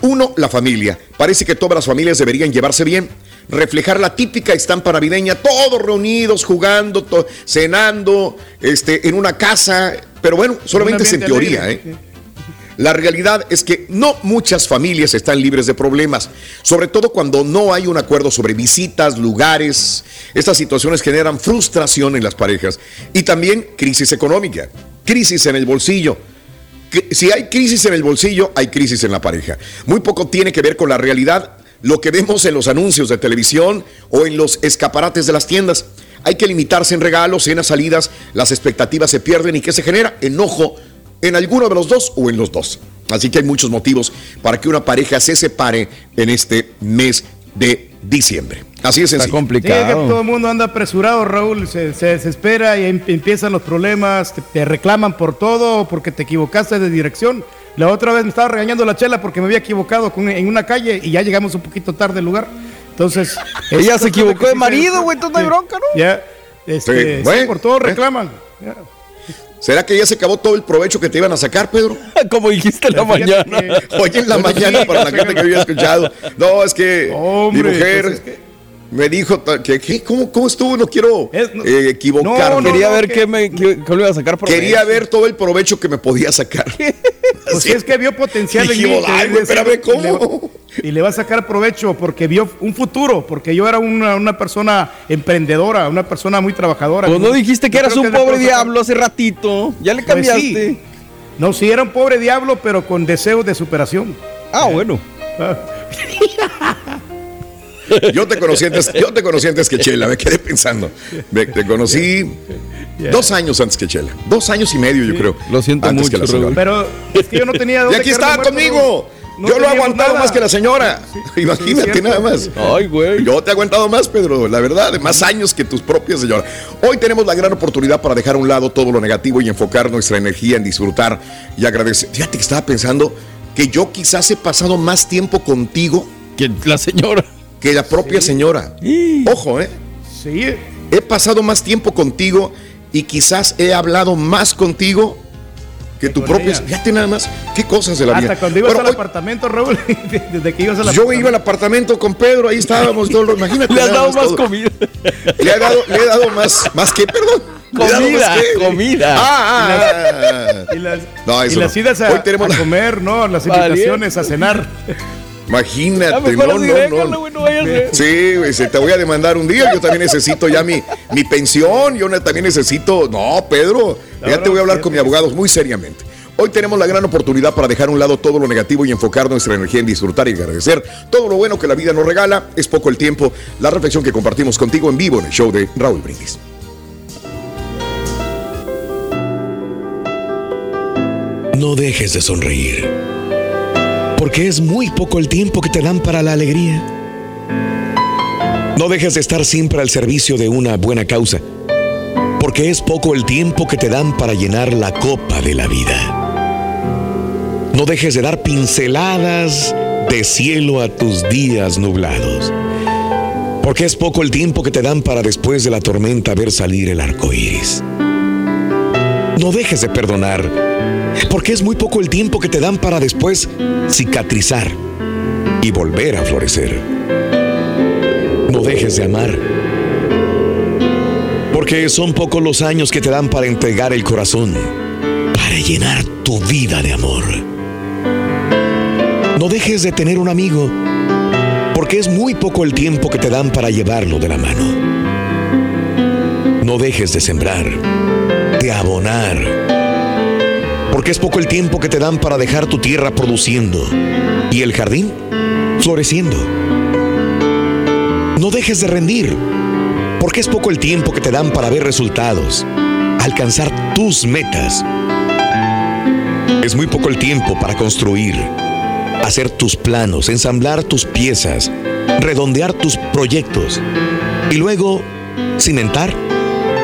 Uno, la familia. Parece que todas las familias deberían llevarse bien reflejar la típica estampa navideña, todos reunidos, jugando, to- cenando, este, en una casa, pero bueno, solamente es en teoría, ¿eh? La realidad es que no muchas familias están libres de problemas, sobre todo cuando no hay un acuerdo sobre visitas, lugares. Estas situaciones generan frustración en las parejas y también crisis económica, crisis en el bolsillo. Si hay crisis en el bolsillo, hay crisis en la pareja. Muy poco tiene que ver con la realidad, lo que vemos en los anuncios de televisión o en los escaparates de las tiendas. Hay que limitarse en regalos, cenas, salidas, las expectativas se pierden y ¿qué se genera? Enojo en alguno de los dos o en los dos. Así que hay muchos motivos para que una pareja se separe en este mes de diciembre. Así es sencillo. Sí, es que todo el mundo anda apresurado, Raúl, se, se desespera y em- empiezan los problemas, te, te reclaman por todo porque te equivocaste de dirección. La otra vez me estaba regañando la chela porque me había equivocado con- en una calle y ya llegamos un poquito tarde al lugar. Entonces... Ella se equivocó de sí marido, güey, entonces no hay sí, bronca, ¿no? Ya, este, Sí, sí, bueno, por todo ¿eh? reclaman. Ya. ¿Será que ya se acabó todo el provecho que te iban a sacar, Pedro? Como dijiste en la mañana. que- Hoy en la mañana, para la gente que había escuchado. No, es que Hombre, mi mujer pues es que- me dijo que. ¿Cómo, ¿cómo estuvo? No quiero eh, equivocarme. No, no, Quería no, ver que- qué me- qué- iba a sacar provecho. Quería ver todo el provecho que me podía sacar. Pues es que vio potencial en mí. "Ay, güey, espérame, Y le- Y le va a sacar provecho porque vio un futuro, porque yo era una, una persona emprendedora, una persona muy trabajadora. Pues no dijiste que eras un pobre diablo hace ratito. Ya le Pues cambiaste. sí. No, sí, era un pobre diablo, pero con deseos de superación. Ah, bueno. Yo te conocí antes, yo te conocí antes que Chela, me quedé pensando. Me- te conocí dos años antes que Chela. Dos años y medio, yo creo. Lo siento antes que mucho, la señora. Pero es que yo no tenía Y dónde aquí caerme estaba muerto, conmigo. no yo lo he aguantado nada. más que la señora. Imagínate cierto. nada más. Ay, güey. Yo te he aguantado más, Pedro, la verdad, más años que tus propias señora. Hoy tenemos la gran oportunidad para dejar a un lado todo lo negativo y enfocar nuestra energía en disfrutar y agradecer. Fíjate que estaba pensando que yo quizás he pasado más tiempo contigo que la señora. Que la propia señora. Ojo, ¿eh? Sí. He pasado más tiempo contigo y quizás he hablado más contigo que tu propia. Fíjate nada más, qué cosas de la vida. Hasta cuando ibas Bueno, al hoy- apartamento, Raúl, desde que ibas al yo iba al apartamento con Pedro, ahí estábamos todos Imagínate. Le has dado más todo. comida. Le he dado, le he dado más, más que, perdón. Dado Comida, más que- comida. Ah, ah, ah. Y las, No, y las no. idas a, a comer, ¿no? Las Valiente. invitaciones a cenar. Imagínate, no, no, déjalo, no. Sí, güey, se te voy a demandar un día. Yo también necesito ya mi, mi pensión. Yo también necesito. No, Pedro, ya te voy a hablar con mi abogado muy seriamente. Hoy tenemos la gran oportunidad para dejar a un lado todo lo negativo y enfocar nuestra energía en disfrutar y agradecer todo lo bueno que la vida nos regala. Es poco el tiempo. La reflexión que compartimos contigo en vivo en el show de Raúl Brindis. No dejes de sonreír, porque es muy poco el tiempo que te dan para la alegría. No dejes de estar siempre al servicio de una buena causa, porque es poco el tiempo que te dan para llenar la copa de la vida. No dejes de dar pinceladas de cielo a tus días nublados, porque es poco el tiempo que te dan para después de la tormenta ver salir el arco iris. No dejes de perdonar, porque es muy poco el tiempo que te dan para después cicatrizar y volver a florecer. No dejes de amar, porque son pocos los años que te dan para entregar el corazón, para llenar tu vida de amor. No dejes de tener un amigo, porque es muy poco el tiempo que te dan para llevarlo de la mano. No dejes de sembrar, de abonar, porque es poco el tiempo que te dan para dejar tu tierra produciendo y el jardín floreciendo. No dejes de rendir, porque es poco el tiempo que te dan para ver resultados, alcanzar tus metas. Es muy poco el tiempo para construir, hacer tus planos, ensamblar tus piezas, redondear tus proyectos y luego cimentar,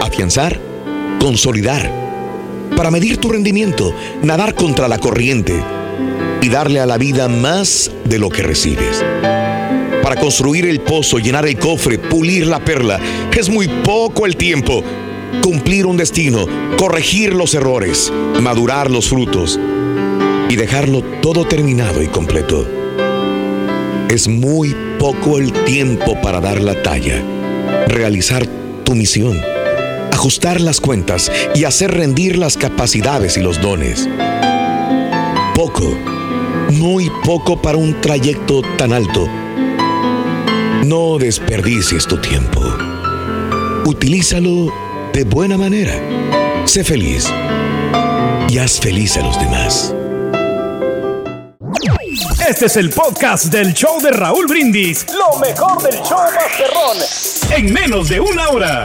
afianzar, consolidar, para medir tu rendimiento, nadar contra la corriente y darle a la vida más de lo que recibes. Para construir el pozo, llenar el cofre, pulir la perla, es muy poco el tiempo. Cumplir un destino, corregir los errores, madurar los frutos y dejarlo todo terminado y completo. Es muy poco el tiempo para dar la talla, realizar tu misión, ajustar las cuentas y hacer rendir las capacidades y los dones. Poco, muy poco para un trayecto tan alto. No desperdicies tu tiempo. Utilízalo de buena manera. Sé feliz y haz feliz a los demás. Este es el podcast del show de Raúl Brindis. Lo mejor del show Masterrón. En menos de una hora.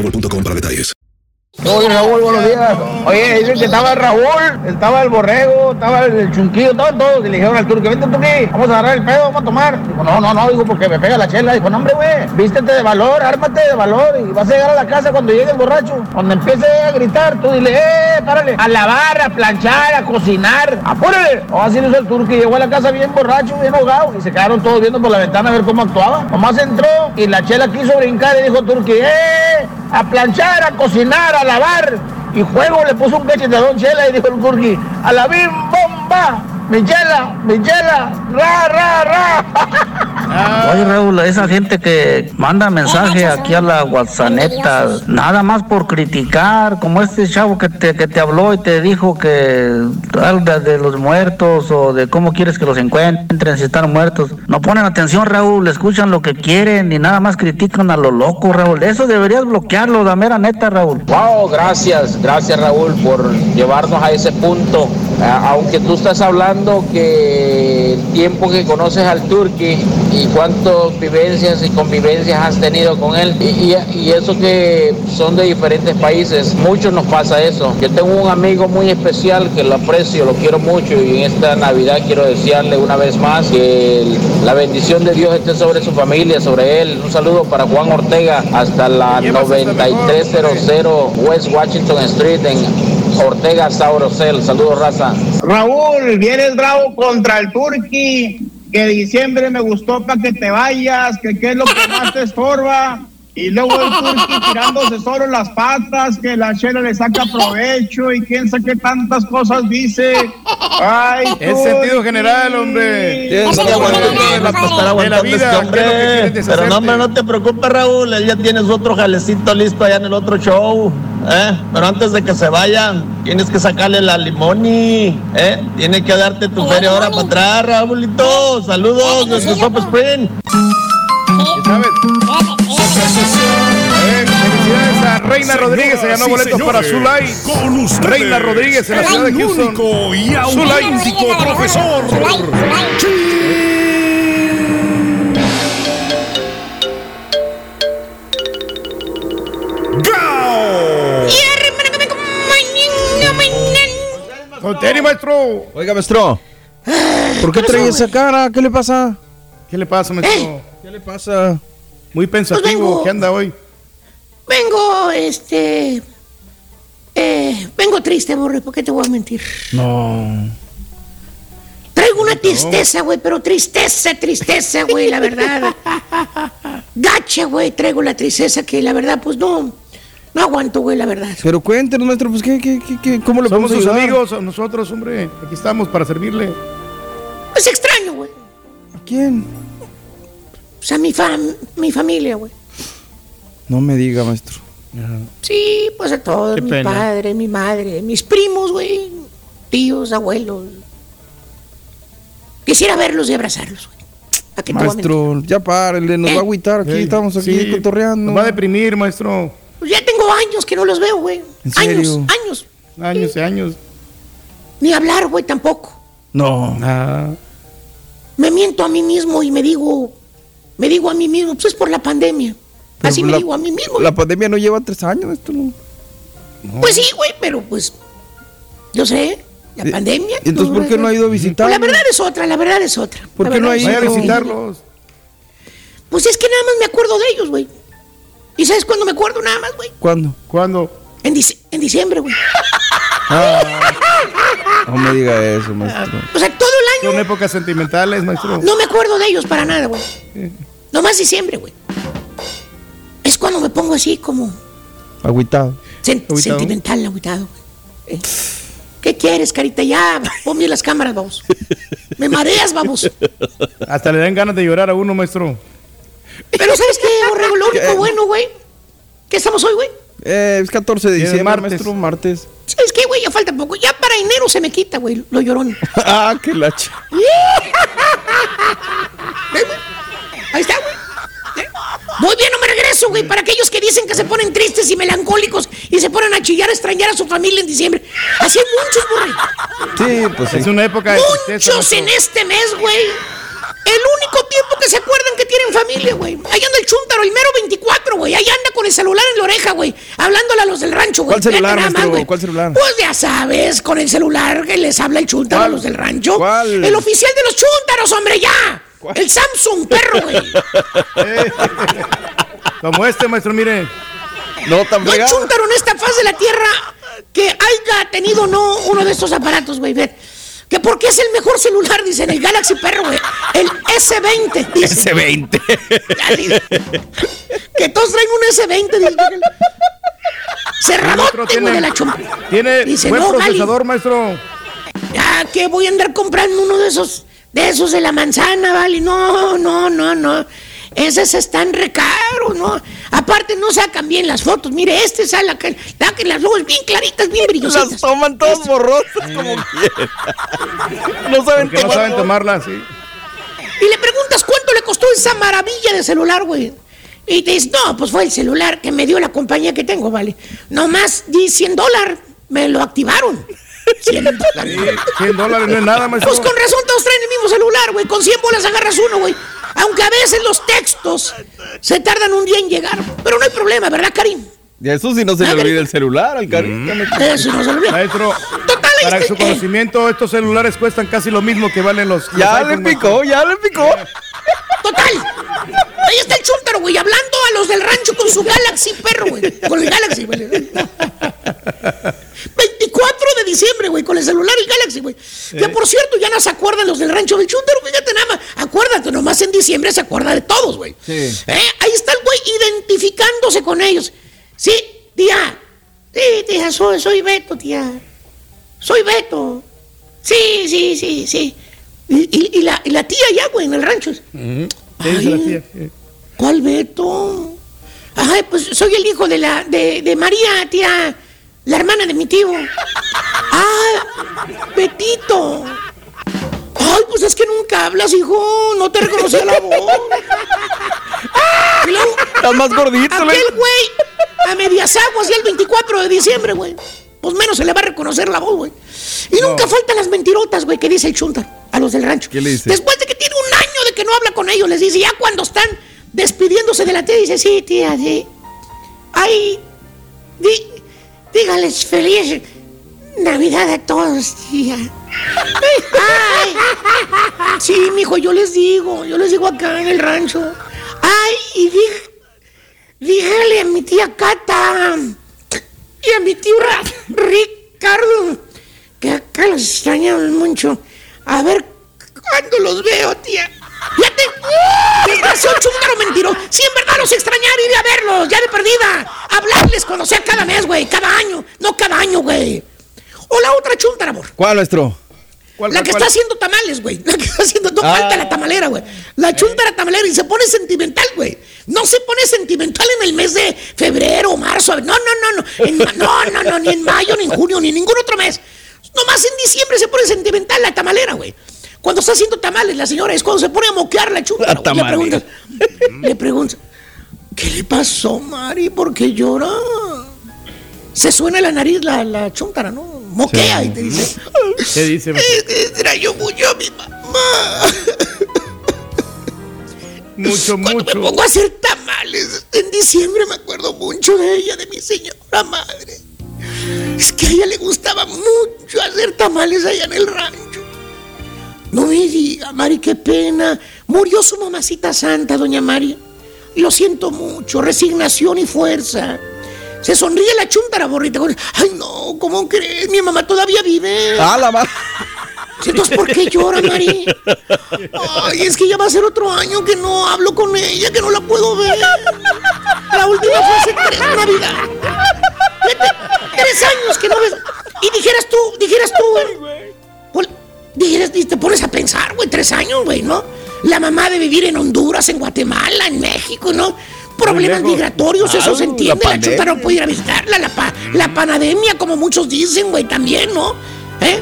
boostmobile.com para detalles. Oye, Raúl, buenos días. Oye, dicen que estaba el Raúl, estaba el Borrego, estaba el Chunquillo, estaban todos. Y le dijeron al turco, vente turqui, vamos a agarrar el pedo, vamos a tomar. Dijo, no, no, no, dijo, porque me pega la chela. Dijo, no, hombre, güey, vístete de valor, ármate de valor y vas a llegar a la casa cuando llegue el borracho. Cuando empiece a gritar, tú dile, eh, párale, a lavar, a planchar, a cocinar, apúrale. O así lo hizo el turco y llegó a la casa bien borracho, bien ahogado. Y se quedaron todos viendo por la ventana a ver cómo actuaba. Nomás entró y la chela quiso brincar y dijo turqui, eh, a planchar, a cocinar, a lavar. Y juego le puso un cachete a Don Chela y dijo el Turqui, a la bim bomba, Michela, Michela, ra, ra, ra. Oye Raúl, esa gente que manda mensaje aquí a la WhatsApp, nada más por criticar, como este chavo que te, que te habló y te dijo que habla de los muertos o de cómo quieres que los encuentren si están muertos. No ponen atención Raúl, escuchan lo que quieren y nada más critican a lo loco Raúl. Eso deberías bloquearlo, la mera neta Raúl. Wow, gracias, gracias Raúl por llevarnos a ese punto. Aunque tú estás hablando que el tiempo que conoces al Turqui y cuántas vivencias y convivencias has tenido con él y, y- y eso que son de diferentes países, muchos nos pasa eso. Yo tengo un amigo muy especial que lo aprecio, lo quiero mucho y en esta Navidad quiero desearle una vez más que el- la bendición de Dios esté sobre su familia, sobre él. Un saludo para Juan Ortega hasta la 9300 West Washington Street en Ortega Saurocel. Saludos, raza. Raúl, vienes bravo contra el Turqui, que diciembre me gustó para que te vayas, que qué es lo que más te estorba. Y luego el Turqui tirándose solo las patas, que la chela le saca provecho y quién sabe qué tantas cosas dice. Ay, Es sentido general, hombre. Tienes que aguantar de la, vida. este ¿qué es lo que hombre. quieres Pero no, hombre, no te preocupes, Raúl. Él ya tienes otro jalecito listo allá en el otro show. ¿Eh? Pero antes de que se vayan, tienes que sacarle la limoni. ¿eh? Tiene que darte tu feria ahora para atrás, Raúlito. Saludos desde Soap Spring. ¿Sabes? Felicidades a Reina Rodríguez, se ganó boletos para señores, Zulay. Con ustedes, Reina Rodríguez en la ciudad de Houston. único y Zulay. auténtico profesor. Con maestro. Oiga, maestro. ¿Por qué trae esa cara? ¿Qué le pasa? ¿Qué le pasa, maestro? ¿Qué le pasa? Muy pensativo. vengo. ¿Qué anda hoy? Vengo, este. Eh, vengo triste, Borre, ¿por qué te voy a mentir? No. Traigo una tristeza, güey, pero tristeza, tristeza, güey, la verdad. Gacha, güey, traigo la tristeza que la verdad, pues no. No aguanto, güey, la verdad. Pero cuéntenos, maestro, pues, ¿qué, qué, qué, qué- cómo le Somos podemos sus ayudar? amigos, nosotros, hombre. Aquí estamos para servirle. Es extraño, güey. ¿A quién? O sea, mi, fam mi familia, güey. No me diga, maestro. Sí, pues a todos. Qué mi pena. padre, mi madre, mis primos, güey. Tíos, abuelos. Quisiera verlos y abrazarlos, güey. ¿A qué te voy a mentir? Maestro, ya párele, nos va a agüitar aquí, estamos aquí sí, cotorreando. Nos va a deprimir, maestro. Pues ya tengo años que no los veo, güey. ¿En Años, serio? años. Años y años. Ni hablar, güey, tampoco. No. Ah, Me miento a mí mismo y me digo, me digo a mí mismo, pues es por la pandemia. Así me digo a mí mismo. La pandemia no lleva tres años, esto no. Pues sí, güey, pero pues, yo sé, la pandemia. ¿Y entonces por qué no ha ido a visitar? Pues la verdad es otra, la verdad es otra. ¿Por qué no ha ido? a visitarlos. Pues es que nada más me acuerdo de ellos, güey. ¿Y sabes cuándo me acuerdo nada más, güey? ¿Cuándo? ¿Cuándo? En, dic- en diciembre, güey. Ah, no me diga eso, maestro. O sea, todo el año Son épocas sentimentales, maestro. no me acuerdo de ellos para nada, güey. Nomás diciembre, güey. Es cuando me pongo así como Agüitado. sen- Agüitado. sentimental, agüitado, güey. Eh, ¿Qué quieres, carita? Ya, ponme las cámaras, vamos. Me mareas, vamos. Hasta le dan ganas de llorar a uno, maestro. Pero ¿sabes qué, Borrego? Lo único bueno, güey. ¿Qué estamos hoy, güey? Eh, es 14 de diciembre, martes. maestro, martes. ¿Sabes qué, güey? Ya falta poco. Ya para enero se me quita, güey, lo llorón. ah, qué lacha. Ahí está, güey. ¿Eh? Voy bien, no me regreso, güey. Para aquellos que dicen que se ponen tristes y melancólicos y se ponen a chillar, a extrañar a su familia en diciembre. Así hay muchos, güey. Sí, pues sí. Es una época de tristeza. Muchos en este mes, güey. El único tiempo que se acuerdan que tienen familia, güey. Ahí anda el chúntaro, el mero 24, güey. Ahí anda con el celular en la oreja, güey. Hablándole a los del rancho, güey. ¿Cuál celular, Fíjate más. ¿Cuál celular? Pues ya sabes, con el celular que les habla el chúntaro a los del rancho. ¿Cuál? El oficial de los chúntaros, hombre, ya. El Samsung, perro, güey. Como este, maestro, mire. No tan No chúntaro en esta faz de la tierra que haya tenido no uno de estos aparatos, güey. Ve. Que porque es el mejor celular, dicen, el Galaxy Perro, güey. El S20, dicen. S20. Ya, dice. Que todos traen un S20, dicen. Cerradote, tiene- güey, de la chumpa. Tiene Dice, buen no, Gali. procesador, maestro. Ya que voy a andar comprando uno de esos, de esos de la manzana, vale. No, no, no, no. Esos están recaros, ¿no? Aparte no sacan bien las fotos. Mire, este sale acá, saquen las luces bien claritas, bien brillositas. Las toman todas borrosas como. No saben Porque no tomar. saben tomarla, sí. Y le preguntas cuánto le costó esa maravilla de celular, güey. Y te dices, no, pues fue el celular que me dio la compañía que tengo, vale. Nomás di 100 dólares, me lo activaron. 100 dólares. 100 dólares no es nada, maestro. Pues con razón todos traen el mismo celular, güey. Con 100 bolas agarras uno, güey. Aunque a veces los textos se tardan un día en llegar. Pero no hay problema, ¿verdad, Karim? Y a eso sí no se le olvida el celular al carita. Eso no se olvida. Maestro, Total, para este- su conocimiento, estos celulares cuestan casi lo mismo que valen los. Ya los le picó, ya le picó. Total. Ahí está el chúntaro, güey, hablando a los del rancho con su Galaxy perro, güey. Con el Galaxy, güey. 24 de diciembre, güey, con el celular y Galaxy, güey. Que por cierto, ya no se acuerdan los del rancho del chúntaro, fíjate nada más. Acuérdate, nomás en diciembre se acuerda de todos, güey. Sí. ¿Eh? Ahí está el güey identificándose con ellos. Sí, tía. Sí, tía, soy, soy Beto, tía. Soy Beto. Sí, sí, sí, sí. Y, y- y la, y la tía ya, güey, en el rancho. ¿Cuál Beto? Ay, pues soy el hijo de la de, de María, tía, la hermana de mi tío. Ah, Betito. Ay, pues es que nunca hablas, hijo. No te reconocía la voz. Luego, Estás más gordito, Aquel güey, a medias aguas y el 24 de diciembre, güey. Pues menos se le va a reconocer la voz, güey. Y nunca faltan las mentirotas, güey, que dice el chuntar a los del rancho. ¿Qué le dice? Después de que tiene un año de que no habla con ellos, les dice, ya cuando están despidiéndose de la tía, dice, sí, tía, sí. Ay, di- dígales feliz Navidad a todos, tía. Ay, sí, mijo, yo les digo, yo les digo acá en el rancho. Ay, y dí- dígale a mi tía Cata y a mi tío Ricardo que acá los extrañamos mucho. A ver cuándo los veo, tía. Ya te. Desgraciado chúntaro mentiroso. Si en verdad los extrañar, iré a verlos, ya de perdida. Hablarles cuando sea cada mes, güey, cada año. No cada año, güey. O la otra chúntara, amor. ¿Cuál, nuestro? La que está haciendo tamales, güey. La que está haciendo. No Ah. falta la tamalera, güey. La chuntara tamalera y se pone sentimental, güey. No se pone sentimental en el mes de febrero o marzo. No, no, no, no. En no, no, no. Ni en mayo, ni en junio, ni en ningún otro mes. Nomás en diciembre se pone sentimental la tamalera, güey. Cuando está haciendo tamales, la señora es cuando se pone a moquear la güey. Le preguntas, le preguntas, ¿qué le pasó, Mari? ¿Por qué llora? Se suena la nariz la, la chuntara, ¿no? Moquea y te dice, ¿Qué dice? extraño mucho a mi mamá. Mucho, Cuando me pongo a hacer tamales en diciembre me acuerdo mucho de ella, de mi señora madre. Es que a ella le gustaba mucho hacer tamales allá en el rancho. No me diga, Mari, qué pena. Murió su mamacita santa, doña Mari. Lo siento mucho, resignación y fuerza. Se sonríe la chuntara, borrita. Ay, no, ¿cómo crees? Mi mamá todavía vive. Ah, la madre. Entonces, ¿por qué llora, Mari? Ay, es que ya va a ser otro año que no hablo con ella, que no la puedo ver. La última fue hace tres Navidad. Tres años que no ves. Y dijeras tú, dijeras tú, Dijeras, y te pones a pensar, güey, tres años, güey, ¿no? La mamá de vivir en Honduras, en Guatemala, en México, ¿no? Problemas migratorios, eso se entiende. la La, chuta no puede ir a visitarla. La, pa- la panademia, como muchos dicen, güey, también, ¿no? ¿Eh?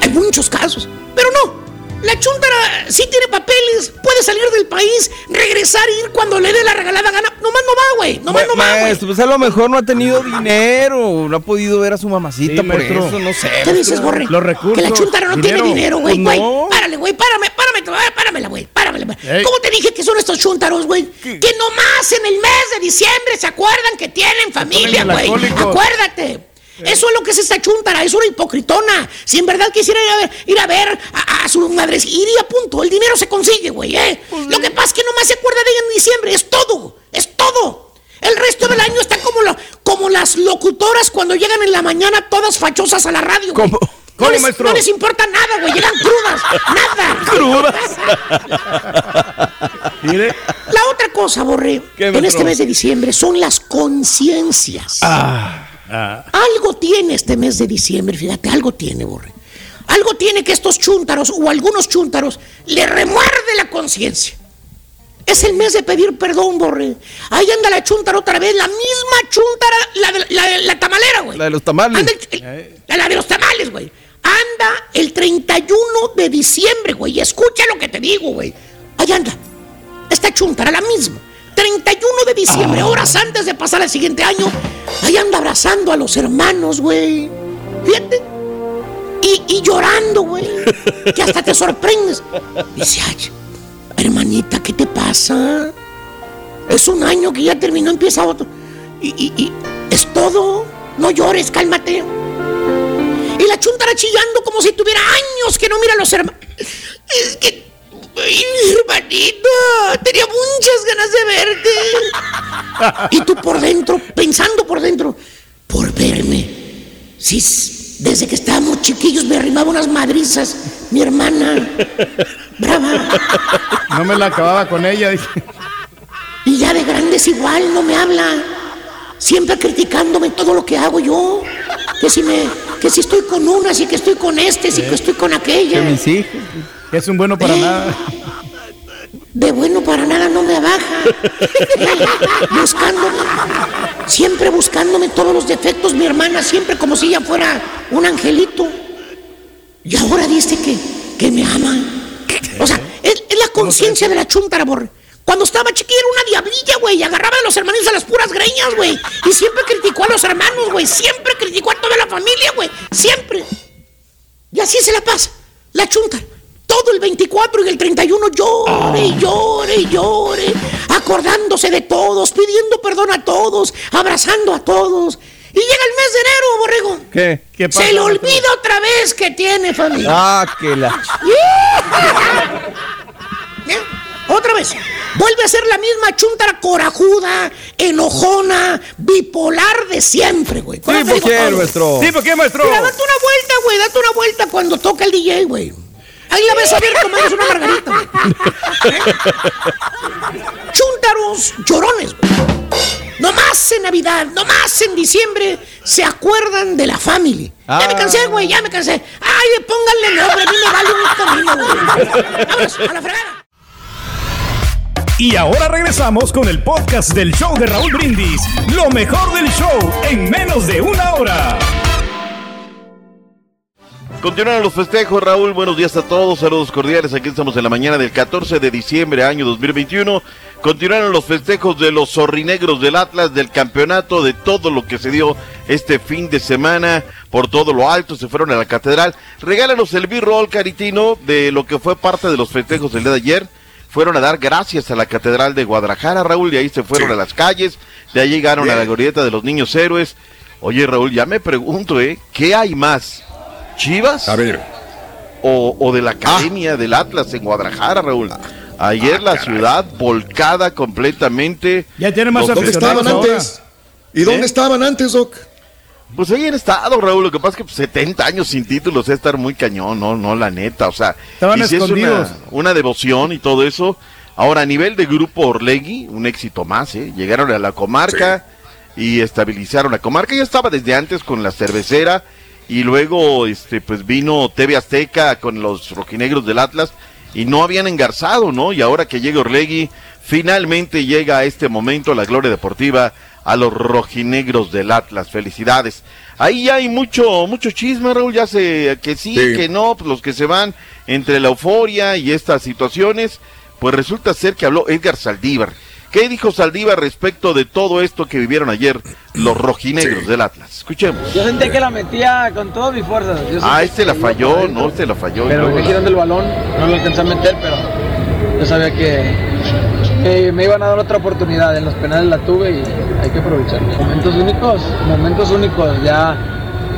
Hay muchos casos. Pero no. La chuntara sí tiene papeles, puede salir del país, regresar, ir cuando le dé la regalada gana. Nomás no va, güey. Nomás no va, güey. Pues a lo mejor no ha tenido dinero, no ha podido ver a su mamacita Sí, por maestro. eso, no sé. ¿Qué dices, Borre? Los recursos. Que la chuntara no tiene dinero, güey. Pues güey. no. Párale, güey. Párame, párame, párame, páramela, güey. Páramela. Ey. ¿Cómo te dije que son estos chuntaros, güey? Que nomás en el mes de diciembre se acuerdan que tienen familia, güey. Acuérdate. Eso es lo que es esta chuntara, es una hipocritona. Si en verdad quisiera ir a ver, ir a, ver a, a su madre, iría a punto. El dinero se consigue, güey, ¿eh? Lo que pasa es que nomás se acuerda de ella en diciembre. Es todo, es todo. El resto del año está como, lo- como las locutoras cuando llegan en la mañana todas fachosas a la radio. güey. ¿Cómo? No ¿Cómo, les, maestro? no les importa nada, güey. Llegan crudas. nada. Mire. La otra cosa, Borre, ¿Qué, en este mes de diciembre son las conciencias. Ah. Algo tiene este mes de diciembre, fíjate, algo tiene, Borre. Algo tiene que estos chúntaros o algunos chúntaros le remuerde la conciencia. Es el mes de pedir perdón, Borre. Ahí anda la chúntara otra vez, la misma chúntara, la, de- la, de- la tamalera, güey. La de los tamales. Anda el- el- la, la de los tamales, güey. Anda el 31 de diciembre, güey. y Escucha lo que te digo, güey. Ahí anda. Esta chuntara, la misma. 31 de diciembre, horas antes de pasar al siguiente año. Ahí anda abrazando a los hermanos, güey. Fíjate. Y, y llorando, güey. Que hasta te sorprendes. Dice, ay, hermanita, ¿qué te pasa? Es un año que ya terminó, empieza otro. Y, y- y es todo. No llores, cálmate. Y la chuntara chillando como si tuviera años que no mira a los hermanos. Es que, ay, hermanita, tenía muchas ganas de verte. Y tú por dentro, pensando por dentro, por verme. Sí, desde que estábamos chiquillos me arrimaba unas madrizas, mi hermana. Brava. No me la acababa con ella. dije. Y ya de grandes igual, no me habla. Siempre criticándome todo lo que hago yo. Que si me, que si estoy con unas y que estoy con este, si que estoy con aquella. Que mis hijos. Es un bueno para nada. De bueno para nada no me abaja. Eh, buscándome. Siempre buscándome todos los defectos, mi hermana, siempre como si ella fuera un angelito. Y ahora dice que, que me ama. O sea, es, la conciencia de la chuntara, borre. Cuando estaba chiquilla era una diablilla, güey. Agarraba a los hermanos a las puras greñas, güey. Y siempre criticó a los hermanos, güey. Siempre criticó a toda la familia, güey. Siempre. Y así se la pasa. La chunta. Todo el 24 y el 31 llore y llore y llore. Acordándose de todos, pidiendo perdón a todos, abrazando a todos. Y llega el mes de enero, borrego. ¿Qué? ¿Qué Se le olvida otra vez que tiene familia. Ah, que la. ¿Eh? Otra vez. Vuelve a ser la misma chuntara corajuda, enojona, bipolar de siempre, güey. Sí, ¿por qué, maestro? Sí, ¿por qué, maestro? Mira, date una vuelta, güey. Date una vuelta cuando toca el DJ, güey. Ahí la ves a ver tomándose una margarita. güey. Chúntaros llorones, güey. No más en Navidad, no más en diciembre se acuerdan de la familia. Ya me cansé, güey, ya me cansé. Ay, pónganle nombre, a mí me vale un camino, güey. Vámonos, a la fregada. Y ahora regresamos con el podcast del show de Raúl Brindis. Lo mejor del show en menos de una hora. Continuaron los festejos, Raúl. Buenos días a todos. Saludos cordiales. Aquí estamos en la mañana del 14 de diciembre, año 2021. Continuaron los festejos de los zorrinegros del Atlas, del campeonato, de todo lo que se dio este fin de semana. Por todo lo alto, se fueron a la catedral. Regálanos el B-roll caritino de lo que fue parte de los festejos del día de ayer. Fueron a dar gracias a la catedral de Guadalajara, Raúl, y ahí se fueron a las calles. De ahí llegaron a la glorieta de los niños héroes. Oye, Raúl, ya me pregunto, ¿eh? ¿Qué hay más? ¿Chivas? A ver. O, o de la Academia del Atlas en Guadalajara, Raúl. Ayer la ciudad volcada completamente. Ya tiene más ¿Dónde estaban antes? ¿Y dónde ¿Eh? estaban antes, Doc? Pues ahí han estado, Raúl. Lo que pasa es que pues, 70 años sin títulos es estar muy cañón, no, no, la neta. O sea, Estaban y es escondidos. una, una devoción y todo eso. Ahora, a nivel de grupo Orlegui, un éxito más, ¿eh? Llegaron a la comarca y estabilizaron la comarca. Ya estaba desde antes con la cervecera y luego, este, pues vino TV Azteca con los rojinegros del Atlas y no habían engarzado, ¿no? Y ahora que llega Orlegui, finalmente llega a este momento la gloria deportiva a los rojinegros del Atlas. Felicidades. Ahí ya hay mucho, mucho chisme, Raúl, ya sé que sí, Sí. que no, pues los que se van entre la euforia y estas situaciones, pues resulta ser que habló Edgar Saldívar. ¿Qué dijo Saldívar respecto de todo esto que vivieron ayer los rojinegros del Atlas? Escuchemos. Yo sentía que la metía con todas mis fuerzas. Yo Ah, este la falló, no, este la falló. Pero venía girando el balón, no lo alcancé a meter, pero yo sabía que, que me iban a dar otra oportunidad. En los penales la tuve y hay que aprovecharla. Momentos únicos, momentos únicos. Ya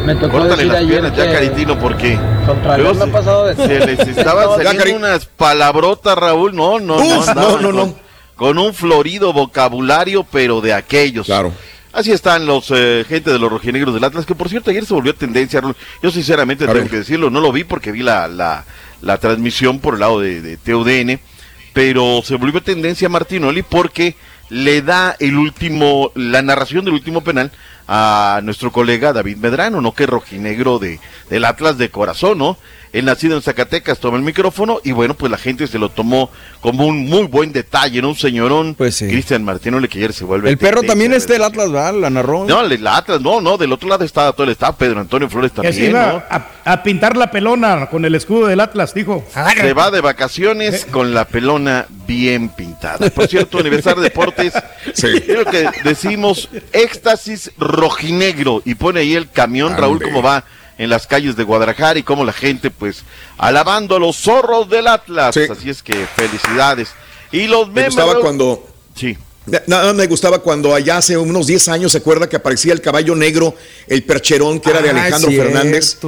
me tocó Córtale decir las ayer piernas ya, que Caritino, porque contra León me ha se- pasado de se les estaban No, ya, saliendo unas palabrotas, Raúl. No, no, no, Uf, andaban no, no, con, con un florido vocabulario, pero de aquellos. Claro. Así están los eh, gente de los rojinegros del Atlas, que por cierto ayer se volvió tendencia. Yo sinceramente A tengo que decirlo, no lo vi porque vi la, la, la transmisión por el lado de, de TUDN, pero se volvió tendencia Martinoli porque le da el último, la narración del último penal a nuestro colega David Medrano, ¿no? Que rojinegro de, del Atlas de corazón, ¿no? Él nacido en Zacatecas toma el micrófono y bueno, pues la gente se lo tomó como un muy buen detalle, ¿no? Un señorón, Pues sí. Cristian Martinoli, que ayer se vuelve El perro también ¿verdad? es del Atlas, ¿verdad? La narró. No, el el Atlas, no, no, del otro lado estaba todo el staff, Pedro Antonio Flores Que se también, iba ¿no? a, a pintar la pelona con el escudo del Atlas, dijo. Se va de vacaciones con la pelona bien pintada. Por cierto, Universal Deportes, creo que decimos éxtasis rojinegro y pone ahí el camión, Raúl, cómo va en las calles de Guadalajara y cómo la gente, pues, alabando a los zorros del Atlas. Así es que felicidades. Y los Me memes, gustaba Raúl, cuando. Sí. Na- Nada me gustaba cuando allá hace unos 10 años se acuerda que aparecía el caballo negro, el percherón que era de Ah, Alejandro cierto. Fernández.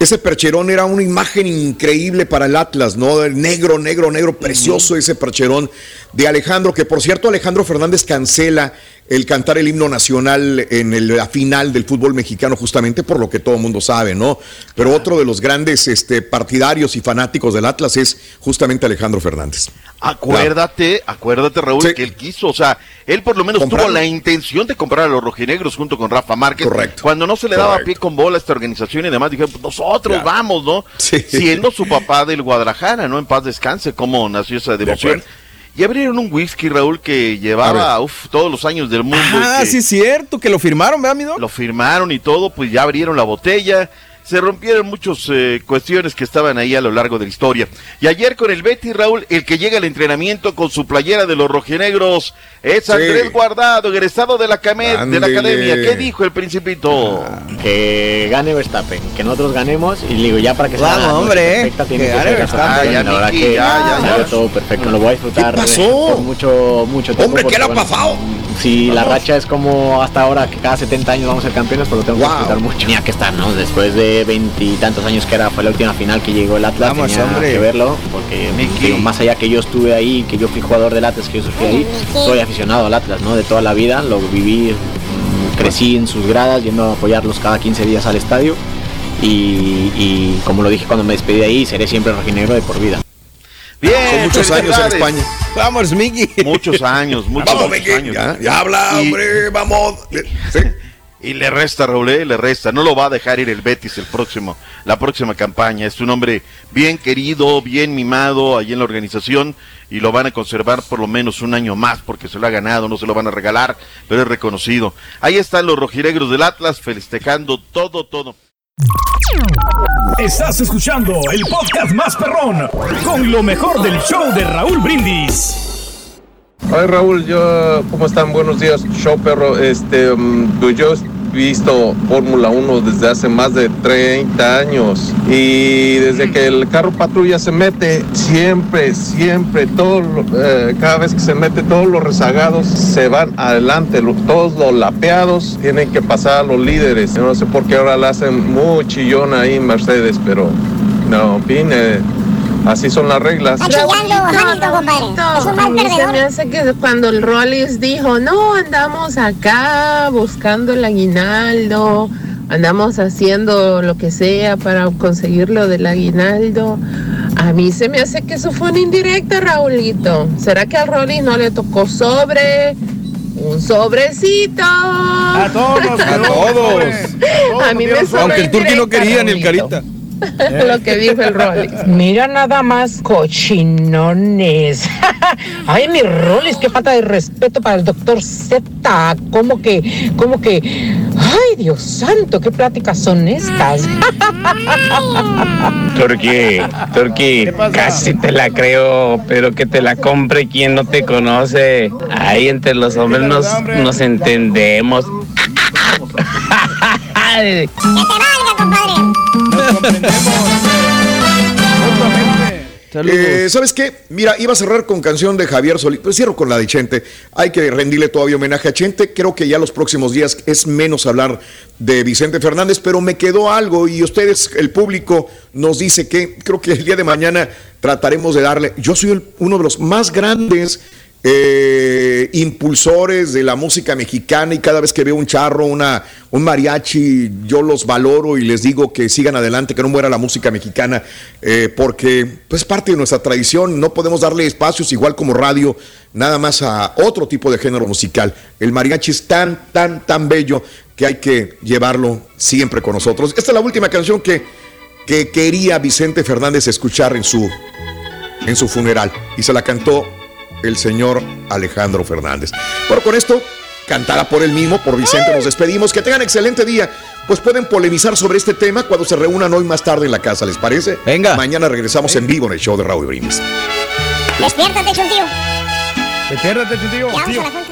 Ese percherón era una imagen increíble para el Atlas, ¿no? El negro, negro, negro, precioso ese percherón de Alejandro, que por cierto Alejandro Fernández cancela el cantar el himno nacional en el- la final del fútbol mexicano, justamente por lo que todo el mundo sabe, ¿no? Pero otro de los grandes este, partidarios y fanáticos del Atlas es justamente Alejandro Fernández. Acuérdate, acuérdate Raúl, que él quiso, o sea, él por lo menos tuvo la intención de comprar a los rojinegros junto con Rafa Márquez. Correcto. Cuando no se le daba Correcto. pie con bola a esta organización y demás, dijeron, pues nosotros vamos, ¿no? Siendo su papá del Guadalajara, ¿no? En paz descanse, cómo nació esa devoción. acuerdo. Y abrieron un whisky, Raúl, que llevaba uf, todos los años del mundo. Ah, que sí, cierto, que lo firmaron, ¿verdad, mi doc? Lo firmaron y todo, pues ya abrieron la botella. Se rompieron muchas cuestiones que estaban ahí a lo largo de la historia. Y ayer con el Betty Raúl, el que llega al entrenamiento con su playera de los rojinegros es Andrés Guardado, egresado de la, Camed, de la academia. ¿Qué dijo el Principito? que gane Verstappen, que nosotros ganemos y digo ya para que sea Vamos, hombre, perfecta, tiene que que, gane Verstappen. Ah, ya, la verdad Miki, que ya, ya, ya. todo perfecto, lo voy a disfrutar ¿Qué pasó? por mucho mucho tiempo. Hombre, ¿qué le ha bueno, pasado? Si la racha es como hasta ahora, que cada 70 años vamos a ser campeones, pues lo tengo que disfrutar mucho. Tenía que estar, ¿no? Después de veintitantos años que era, fue la última final que llegó el Atlas, Vamos, tenía hombre. que verlo, porque digo, más allá que yo estuve ahí, que yo fui jugador del Atlas, que yo sufrí ahí, soy aficionado al Atlas, ¿no? De toda la vida, lo viví, mm, crecí en sus gradas, yendo a apoyarlos cada 15 días al estadio. Y, y como lo dije cuando me despedí de ahí, seré siempre rojinegro de por vida. Bien, Son muchos años en. España. Vamos, Miki. Muchos años, muchos, Vamos, muchos Miki. años. Ya, ya habla, Y- hombre, vamos. Sí. Y le resta, Raúl, ¿eh? le resta. No lo va a dejar ir el Betis el próximo, la próxima campaña. Es un hombre bien querido, bien mimado ahí en la organización y lo van a conservar por lo menos un año más porque se lo ha ganado, no se lo van a regalar, pero es reconocido. Ahí están los rojiregros del Atlas festejando todo, todo. Estás escuchando el podcast más perrón con lo mejor del show de Raúl Brindis. Ay Raúl, yo, ¿cómo están? Buenos días, show perro. Este, mm, pues yo he visto Fórmula 1 desde hace más de 30 años y desde que el carro patrulla se mete, siempre, siempre, todo, eh, cada vez que se mete, todos los rezagados se van adelante, todos los lapeados tienen que pasar a los líderes. Yo no sé por qué ahora le hacen muy chillón ahí Mercedes, pero no, eh, así son las reglas. Está chillando, Hamilton, compadre. Es un A mal mí se me hace que cuando el Rollis dijo, no, andamos acá buscando el aguinaldo, andamos haciendo lo que sea para conseguir lo del aguinaldo. A mí se me hace que eso fue una indirecta, Raulito. ¿Será que al Rollis no le tocó sobre? Un sobrecito. A todos, A todos. A mí me Aunque el turqui no quería ni el carita. lo que dijo el Rollis. Mira nada más cochinones. Ay, mi Rolis, qué falta de respeto para el doctor Z. ¿Cómo que, cómo que? Ay, Dios santo, qué pláticas son estas. Turqui, Turqui, casi te la creo, pero que te la compre quien no te conoce. Ahí entre los hombres nos, nos entendemos. Que te valga, compadre. Eh, ¿Sabes qué? Mira, iba a cerrar con canción de Javier Solís, pero cierro con la de Chente. Hay que rendirle todavía homenaje a Chente. Creo que ya los próximos días es menos hablar de Vicente Fernández, pero me quedó algo y ustedes, el público, nos dice que creo que el día de mañana trataremos de darle. Yo soy el- uno de los más grandes eh, impulsores de la música mexicana y cada vez que veo un charro, una, un mariachi, yo los valoro y les digo que sigan adelante, que no muera la música mexicana, eh, porque pues, es parte de nuestra tradición, no podemos darle espacios igual como radio, nada más a otro tipo de género musical. El mariachi es tan, tan, tan bello que hay que llevarlo siempre con nosotros. Esta es la última canción que, que quería Vicente Fernández escuchar en su, en su funeral y se la cantó el señor Alejandro Fernández. Bueno, con esto, cantada por él mismo, por Vicente, nos despedimos. Que tengan excelente día. Pues pueden polemizar sobre este tema cuando se reúnan hoy más tarde en la casa, ¿les parece? Venga. Mañana regresamos en vivo en el show de Raúl Brindis. Despiértate, chuntío. Despiértate, chuntío. Ya vamos a la fuente.